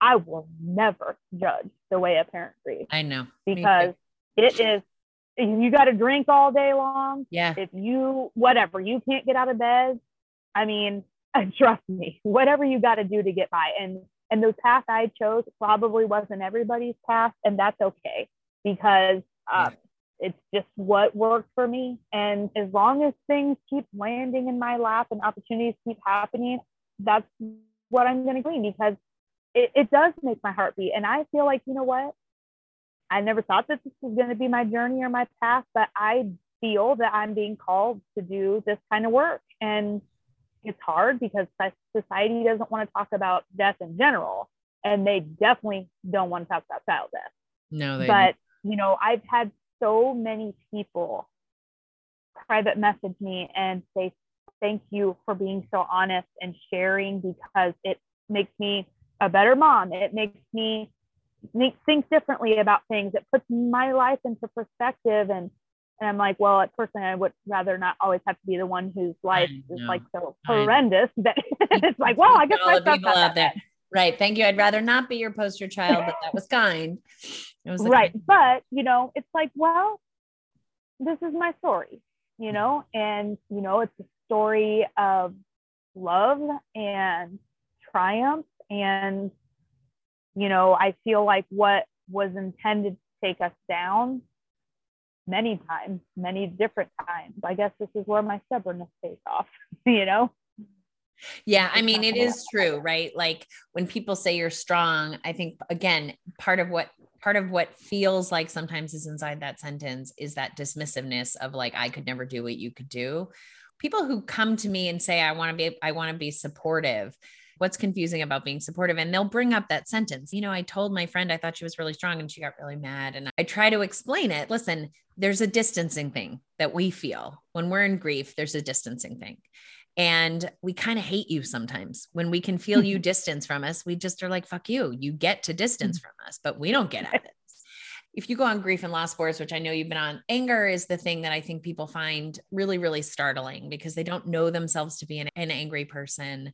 I will never judge the way a parent grieves. I know. Because it is you got to drink all day long. Yeah. If you, whatever, you can't get out of bed. I mean, trust me, whatever you got to do to get by. And, and the path I chose probably wasn't everybody's path. And that's okay because um, it's just what worked for me. And as long as things keep landing in my lap and opportunities keep happening, that's what I'm going to glean because it, it does make my heart beat. And I feel like, you know what? I never thought that this was going to be my journey or my path, but I feel that I'm being called to do this kind of work. And it's hard because society doesn't want to talk about death in general. And they definitely don't want to talk about child death. No, they but you know, I've had so many people private message me and say, thank you for being so honest and sharing because it makes me a better mom. It makes me think differently about things. It puts my life into perspective. And, and I'm like, well, personally, I would rather not always have to be the one whose life is like so horrendous that it's like, well, I guess my stuff's out there. Right. Thank you. I'd rather not be your poster child, but that was kind. It was right. Kind- but, you know, it's like, well, this is my story, you know, and, you know, it's a story of love and triumph and you know, I feel like what was intended to take us down many times, many different times. I guess this is where my stubbornness pays off, you know? Yeah, I mean, it is true, right? Like when people say you're strong, I think again, part of what part of what feels like sometimes is inside that sentence is that dismissiveness of like I could never do what you could do. People who come to me and say I want to be I want to be supportive what's confusing about being supportive? And they'll bring up that sentence. You know i told my friend i thought she was really strong and she got really mad. And i try to explain it. Listen there's a distancing thing that we feel. When we're in grief there's a distancing thing. And we kind of hate you sometimes. When we can feel you distance from us we just are like fuck you. You get to distance mm-hmm. from us but we don't get at it if you go on grief and loss boards, which I know you've been on, anger is the thing that I think people find really, really startling because they don't know themselves to be an, an angry person.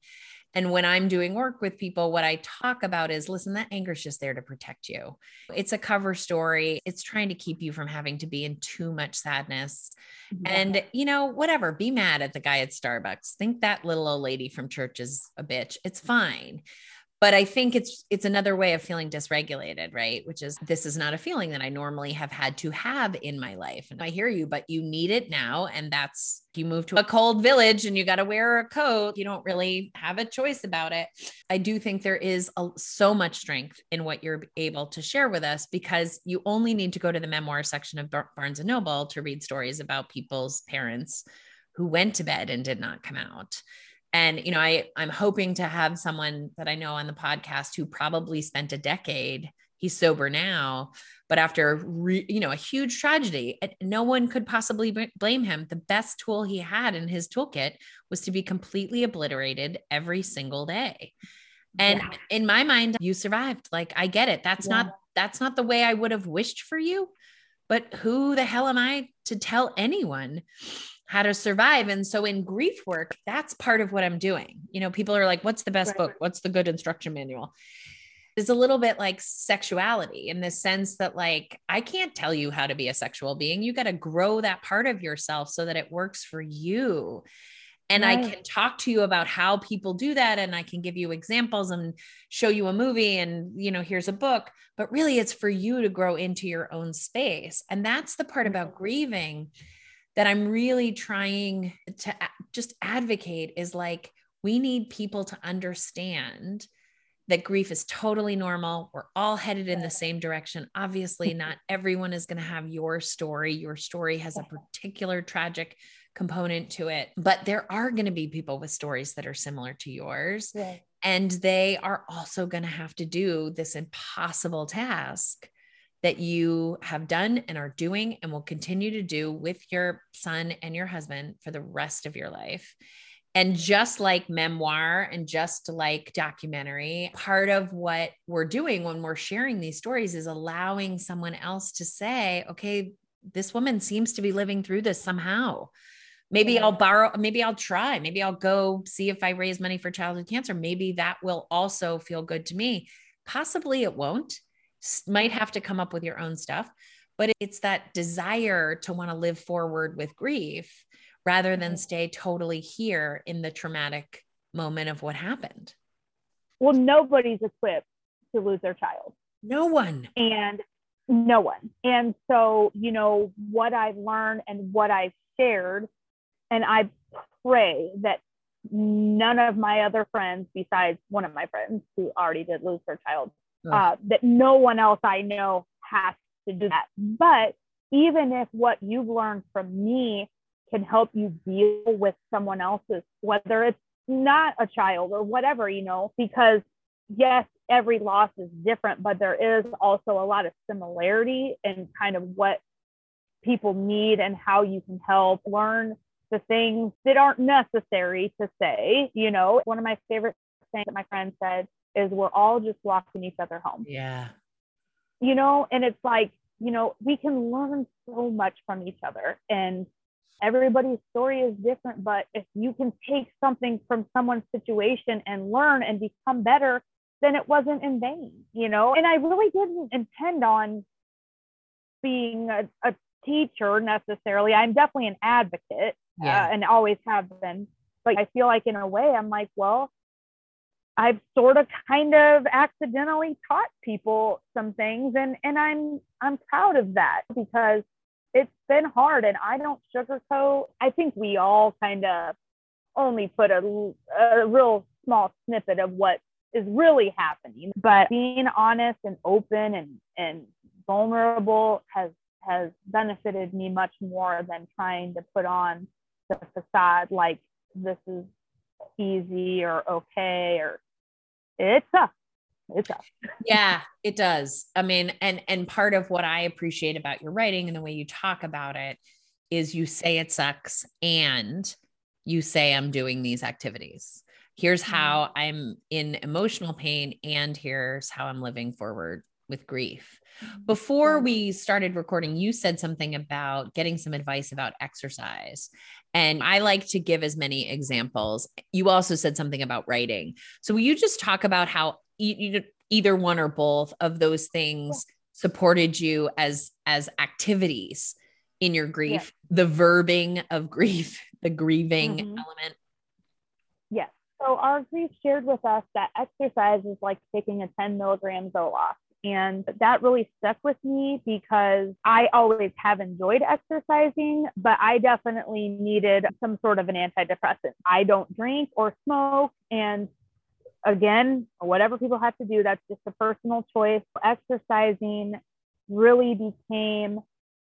And when I'm doing work with people, what I talk about is listen, that anger is just there to protect you. It's a cover story. It's trying to keep you from having to be in too much sadness. Yeah. And, you know, whatever, be mad at the guy at Starbucks. Think that little old lady from church is a bitch. It's fine but i think it's it's another way of feeling dysregulated right? Which is this is not a feeling that i normally have had to have in my life. And i hear you but you need it now. And that's you move to a cold village and you got to wear a coat. You don't really have a choice about it. I do think there is a, so much strength in what you're able to share with us because you only need to go to the memoir section of barnes and noble to read stories about people's parents who went to bed and did not come out and you know i i'm hoping to have someone that i know on the podcast who probably spent a decade he's sober now but after re, you know a huge tragedy no one could possibly blame him the best tool he had in his toolkit was to be completely obliterated every single day and yeah. in my mind you survived like i get it that's yeah. not that's not the way i would have wished for you but who the hell am i to tell anyone how to survive. And so in grief work, that's part of what I'm doing. You know, people are like, what's the best right. book? What's the good instruction manual? It's a little bit like sexuality in the sense that, like, I can't tell you how to be a sexual being. You got to grow that part of yourself so that it works for you. And right. I can talk to you about how people do that. And I can give you examples and show you a movie and, you know, here's a book. But really, it's for you to grow into your own space. And that's the part about grieving that I'm really trying to just advocate is like, we need people to understand that grief is totally normal. We're all headed in the same direction. Obviously, not everyone is going to have your story. Your story has a particular tragic component to it, but there are going to be people with stories that are similar to yours. And they are also going to have to do this impossible task that you have done and are doing and will continue to do with your son and your husband for the rest of your life. And just like memoir and just like documentary, part of what we're doing when we're sharing these stories is allowing someone else to say, okay, this woman seems to be living through this somehow. Maybe yeah. I'll borrow, maybe I'll try, maybe I'll go see if I raise money for childhood cancer. Maybe that will also feel good to me. Possibly it won't might have to come up with your own stuff but it's that desire to want to live forward with grief rather than stay totally here in the traumatic moment of what happened. Well nobody's equipped to lose their child. No one. And no one. And so you know what i've learned and what i've shared and i pray that none of my other friends besides one of my friends who already did lose her child uh, that no one else I know has to do that. But even if what you've learned from me can help you deal with someone else's, whether it's not a child or whatever, you know, because yes, every loss is different, but there is also a lot of similarity in kind of what people need and how you can help learn the things that aren't necessary to say. You know, one of my favorite things that my friend said is we're all just walking each other home. Yeah. You know, and it's like, you know, we can learn so much from each other and everybody's story is different, but if you can take something from someone's situation and learn and become better, then it wasn't in vain, you know? And I really didn't intend on being a, a teacher necessarily. I'm definitely an advocate yeah. uh, and always have been. But I feel like in a way, I'm like, well, I've sort of kind of accidentally taught people some things and and I'm I'm proud of that because it's been hard and I don't sugarcoat. I think we all kind of only put a, a real small snippet of what is really happening, but being honest and open and and vulnerable has has benefited me much more than trying to put on the facade like this is easy or okay or it's tough. It's tough. yeah, it does. I mean, and and part of what I appreciate about your writing and the way you talk about it is you say it sucks and you say I'm doing these activities. Here's mm-hmm. how I'm in emotional pain and here's how I'm living forward with grief. Mm-hmm. Before we started recording, you said something about getting some advice about exercise. And I like to give as many examples. You also said something about writing. So will you just talk about how e- either one or both of those things supported you as as activities in your grief, yeah. the verbing of grief, the grieving mm-hmm. element? Yes. So our grief shared with us that exercise is like taking a 10 milligram Zoloft. And that really stuck with me because I always have enjoyed exercising, but I definitely needed some sort of an antidepressant. I don't drink or smoke. And again, whatever people have to do, that's just a personal choice. Exercising really became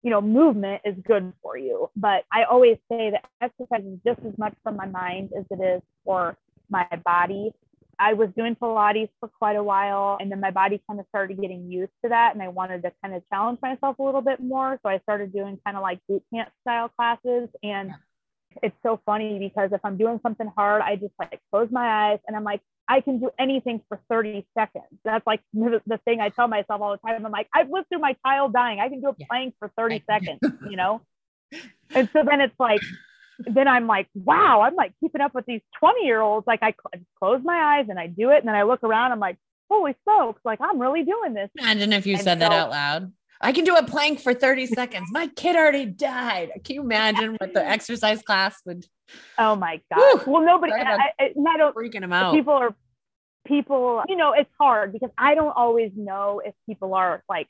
you know, movement is good for you. But I always say that exercise is just as much for my mind as it is for my body. I was doing Pilates for quite a while, and then my body kind of started getting used to that, and I wanted to kind of challenge myself a little bit more. So I started doing kind of like boot camp style classes, and it's so funny because if I'm doing something hard, I just like close my eyes, and I'm like, I can do anything for 30 seconds. That's like the thing I tell myself all the time. I'm like, I've lived through my child dying. I can do a plank for 30 seconds, you know? And so then it's like, then I'm like, wow, I'm like keeping up with these 20 year olds. Like I cl- close my eyes and I do it. And then I look around, I'm like, holy smokes, like I'm really doing this. Imagine if you and said so, that out loud. I can do a plank for 30 seconds. My kid already died. Can you imagine what the exercise class would? Oh my God. well, nobody, I, I, I don't, freaking them out. People are, people, you know, it's hard because I don't always know if people are like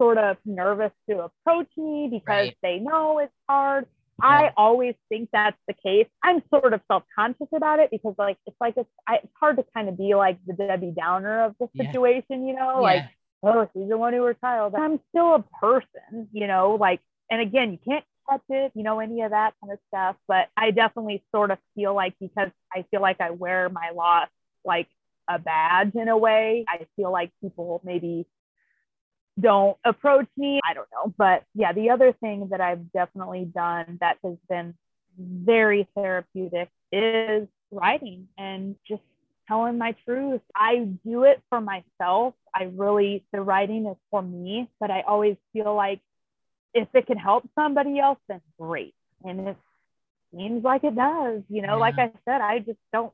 sort of nervous to approach me because right. they know it's hard I always think that's the case. I'm sort of self-conscious about it because like it's like it's, I, it's hard to kind of be like the Debbie Downer of the situation, yeah. you know, yeah. like oh she's the one who was child. I'm still a person, you know, like and again you can't touch it, you know, any of that kind of stuff. But I definitely sort of feel like because I feel like I wear my loss like a badge in a way. I feel like people maybe don't approach me. I don't know. But yeah, the other thing that I've definitely done that has been very therapeutic is writing and just telling my truth. I do it for myself. I really, the writing is for me, but I always feel like if it can help somebody else, then great. And it seems like it does. You know, yeah. like I said, I just don't,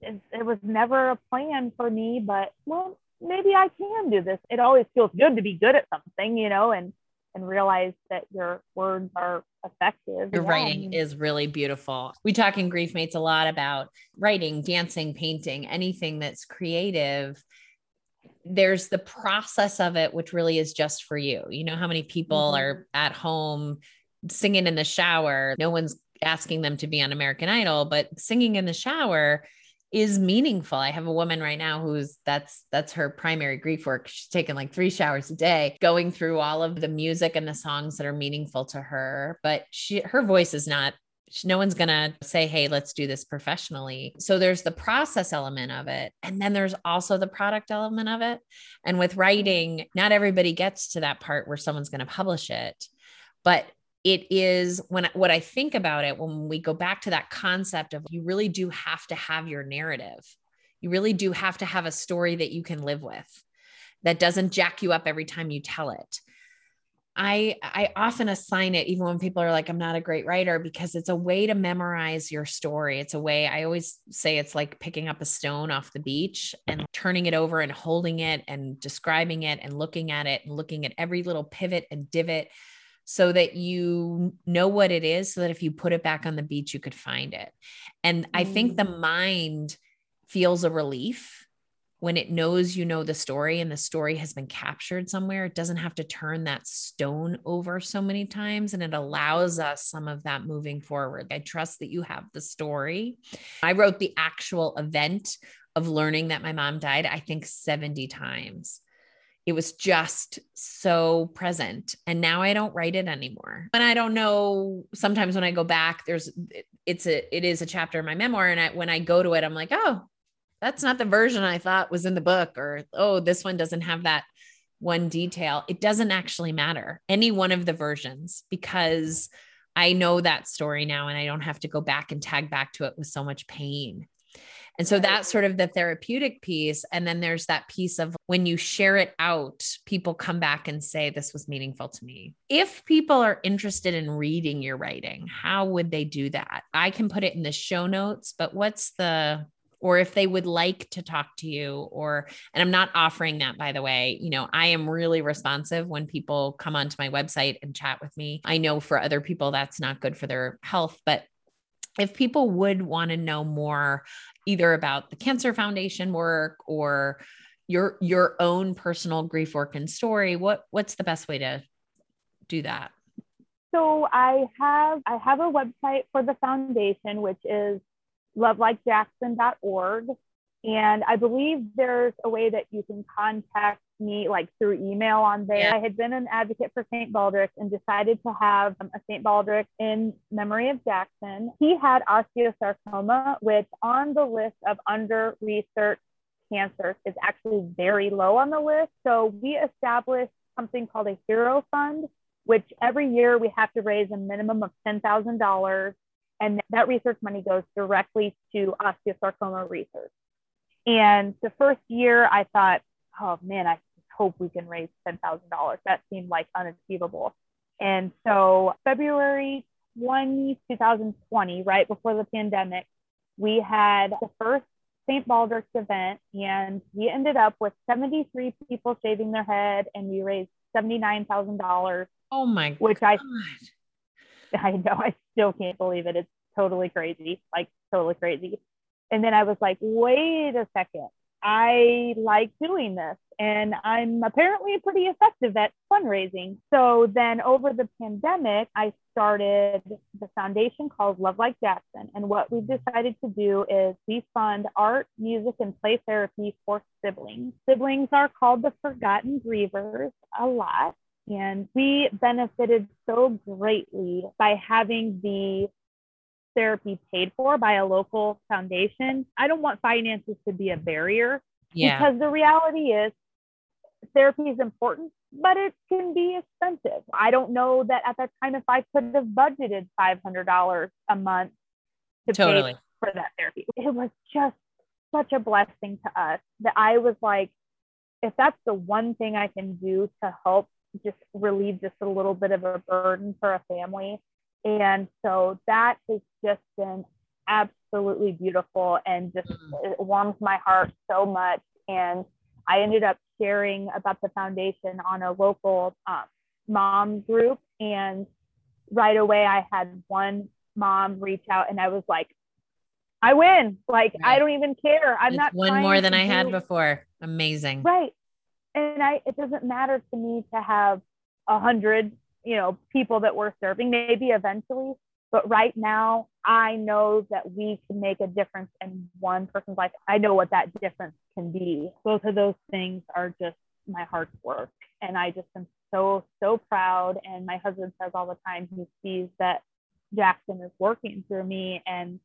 it, it was never a plan for me, but well, maybe I can do this. It always feels good to be good at something, you know, and and realize that your words are effective. Your yeah. writing is really beautiful. We talk in Grief Mates a lot about writing, dancing, painting, anything that's creative. There's the process of it, which really is just for you. You know how many people mm-hmm. are at home singing in the shower? No one's asking them to be on American Idol, but singing in the shower is meaningful. I have a woman right now who's that's that's her primary grief work. She's taking like 3 showers a day, going through all of the music and the songs that are meaningful to her, but she her voice is not no one's going to say, Hey, let's do this professionally. So there's the process element of it. And then there's also the product element of it. And with writing, not everybody gets to that part where someone's going to publish it. But it is when what I think about it when we go back to that concept of you really do have to have your narrative. You really do have to have a story that you can live with that doesn't jack you up every time you tell it. I I often assign it even when people are like I'm not a great writer because it's a way to memorize your story. It's a way I always say it's like picking up a stone off the beach and turning it over and holding it and describing it and looking at it and looking at every little pivot and divot so that you know what it is so that if you put it back on the beach you could find it. And i think the mm. mind feels a relief when it knows you know the story and the story has been captured somewhere. It doesn't have to turn that stone over so many times and it allows us some of that moving forward. I trust that you have the story. I wrote the actual event of learning that my mom died i think 70 times it was just so present. And now i don't write it anymore. And i don't know sometimes when i go back there's it's a it is a chapter in my memoir. And I, when i go to it i'm like oh that's not the version i thought was in the book or oh this one doesn't have that one detail. It doesn't actually matter any one of the versions because i know that story now and i don't have to go back and tag back to it with so much pain and so that's sort of the therapeutic piece. And then there's that piece of when you share it out, people come back and say, This was meaningful to me. If people are interested in reading your writing, how would they do that? I can put it in the show notes, but what's the or if they would like to talk to you or and i'm not offering that by the way you know i am really responsive when people come onto my website and chat with me i know for other people that's not good for their health but if people would want to know more either about the cancer foundation work or your your own personal grief work and story what what's the best way to do that? So i have i have a website for the foundation which is lovelikejackson.org and I believe there's a way that you can contact me like through email on there. Yeah. I had been an advocate for St. Baldrick and decided to have um, a St. Baldrick in memory of Jackson. He had osteosarcoma, which on the list of under researched cancers is actually very low on the list. So we established something called a hero fund, which every year we have to raise a minimum of $10,000. And that research money goes directly to osteosarcoma research. And the first year, I thought, oh man, I hope we can raise $10,000. That seemed like unachievable. And so, February 20, 2020, right before the pandemic, we had the first St. Baldrick's event, and we ended up with 73 people shaving their head, and we raised $79,000. Oh my which God. I I know I still can't believe it. It's totally crazy, like totally crazy. And then I was like, wait a second. I like doing this and I'm apparently pretty effective at fundraising. So then over the pandemic, I started the foundation called Love Like Jackson. And what we decided to do is we fund art, music, and play therapy for siblings. Siblings are called the forgotten grievers a lot. And we benefited so greatly by having the therapy paid for by a local foundation. I don't want finances to be a barrier yeah. because the reality is therapy is important, but it can be expensive. I don't know that at that time if I could have budgeted $500 a month to totally. pay for that therapy. It was just such a blessing to us that I was like, if that's the one thing I can do to help just relieve just a little bit of a burden for a family. And so that has just been absolutely beautiful and just mm. it warms my heart so much. And I ended up sharing about the foundation on a local um, mom group. And right away, I had one mom reach out and I was like, I win. Like, right. I don't even care. I'm it's not one more than I had before. Amazing. Right. And I, it doesn't matter to me to have a hundred, you know, people that we're serving, maybe eventually, but right now, I know that we can make a difference in one person's life. I know what that difference can be. Both of those things are just my heart's work. And I just am so, so proud. And my husband says all the time he sees that Jackson is working through me. And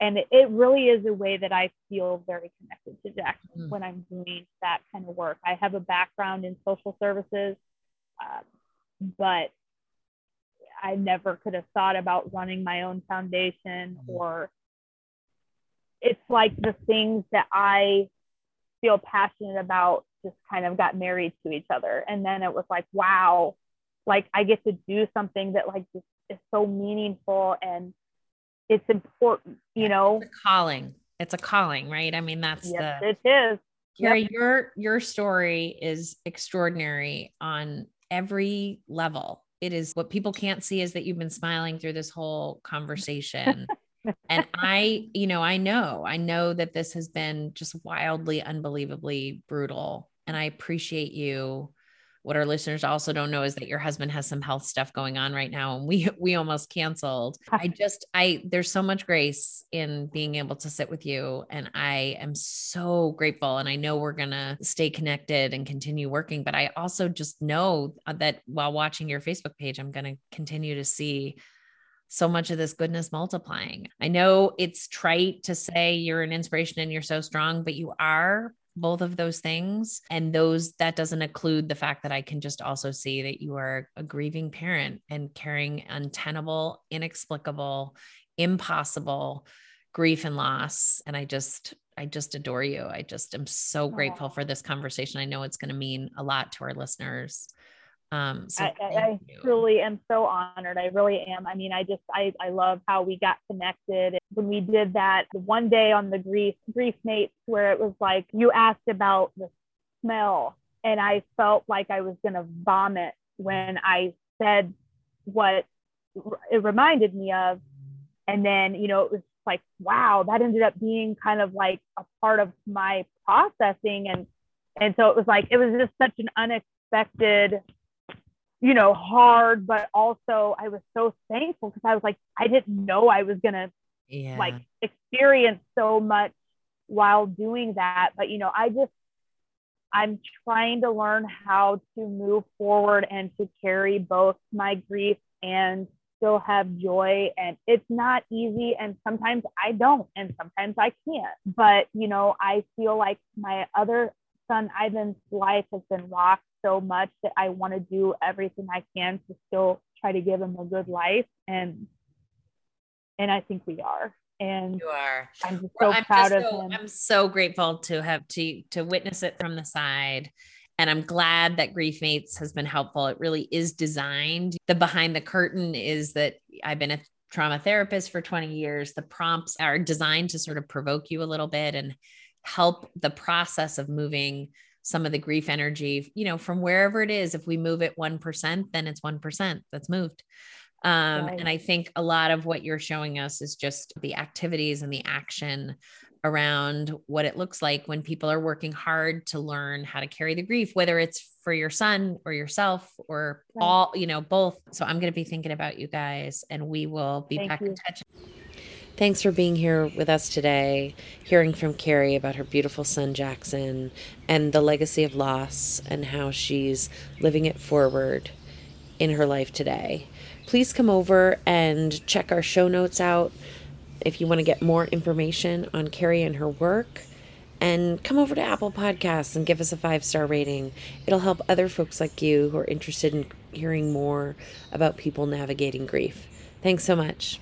and it really is a way that I feel very connected to Jackson mm. when I'm doing that kind of work. I have a background in social services, uh, but I never could have thought about running my own foundation mm-hmm. or it's like the things that I feel passionate about just kind of got married to each other. And then it was like, wow, like I get to do something that like just is so meaningful and it's important, you know. It's a calling. It's a calling, right? I mean, that's yes, the it is. Carrie, yep. your your story is extraordinary on every level it is what people can't see is that you've been smiling through this whole conversation. and I, you know, I know, I know that this has been just wildly, unbelievably brutal. And I appreciate you what our listeners also don't know is that your husband has some health stuff going on right now and we we almost canceled i just i there's so much grace in being able to sit with you and i am so grateful and i know we're going to stay connected and continue working but i also just know that while watching your facebook page i'm going to continue to see so much of this goodness multiplying. I know it's trite to say you're an inspiration and you're so strong, but you are both of those things. And those that doesn't include the fact that i can just also see that you are a grieving parent and carrying untenable inexplicable impossible grief and loss. And i just i just adore you. I just am so grateful for this conversation. I know it's going to mean a lot to our listeners um, so I, I truly am so honored. I really am. I mean, I just I, I love how we got connected when we did that one day on the grief grief mates where it was like you asked about the smell and I felt like I was gonna vomit when I said what it reminded me of. And then, you know, it was like, wow, that ended up being kind of like a part of my processing. And and so it was like it was just such an unexpected you know, hard, but also I was so thankful because I was like, I didn't know I was gonna yeah. like experience so much while doing that. But you know, I just I'm trying to learn how to move forward and to carry both my grief and still have joy. And it's not easy. And sometimes I don't, and sometimes I can't. But, you know, I feel like my other son Ivan's life has been rocked so much that I want to do everything I can to still try to give him a good life. And and I think we are. And you are. I'm so I'm proud of so, him. I'm so grateful to have to to witness it from the side. And I'm glad that Grief Mates has been helpful. It really is designed. The behind the curtain is that I've been a trauma therapist for 20 years. The prompts are designed to sort of provoke you a little bit and help the process of moving some of the grief energy, you know, from wherever it is. If we move it 1%, then it's 1% that's moved. Um, right. And I think a lot of what you're showing us is just the activities and the action around what it looks like when people are working hard to learn how to carry the grief, whether it's for your son or yourself or right. all, you know, both. So I'm going to be thinking about you guys and we will be Thank back you. in touch. Thanks for being here with us today, hearing from Carrie about her beautiful son Jackson and the legacy of loss and how she's living it forward in her life today. Please come over and check our show notes out if you want to get more information on Carrie and her work. And come over to Apple Podcasts and give us a five star rating. It'll help other folks like you who are interested in hearing more about people navigating grief. Thanks so much.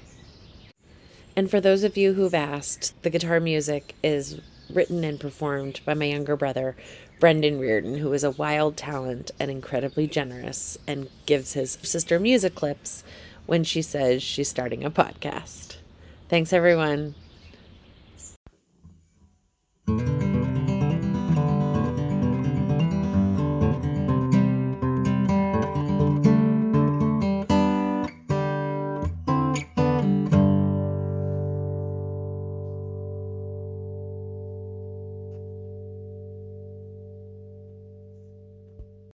And for those of you who've asked, the guitar music is written and performed by my younger brother, Brendan Reardon, who is a wild talent and incredibly generous and gives his sister music clips when she says she's starting a podcast. Thanks, everyone.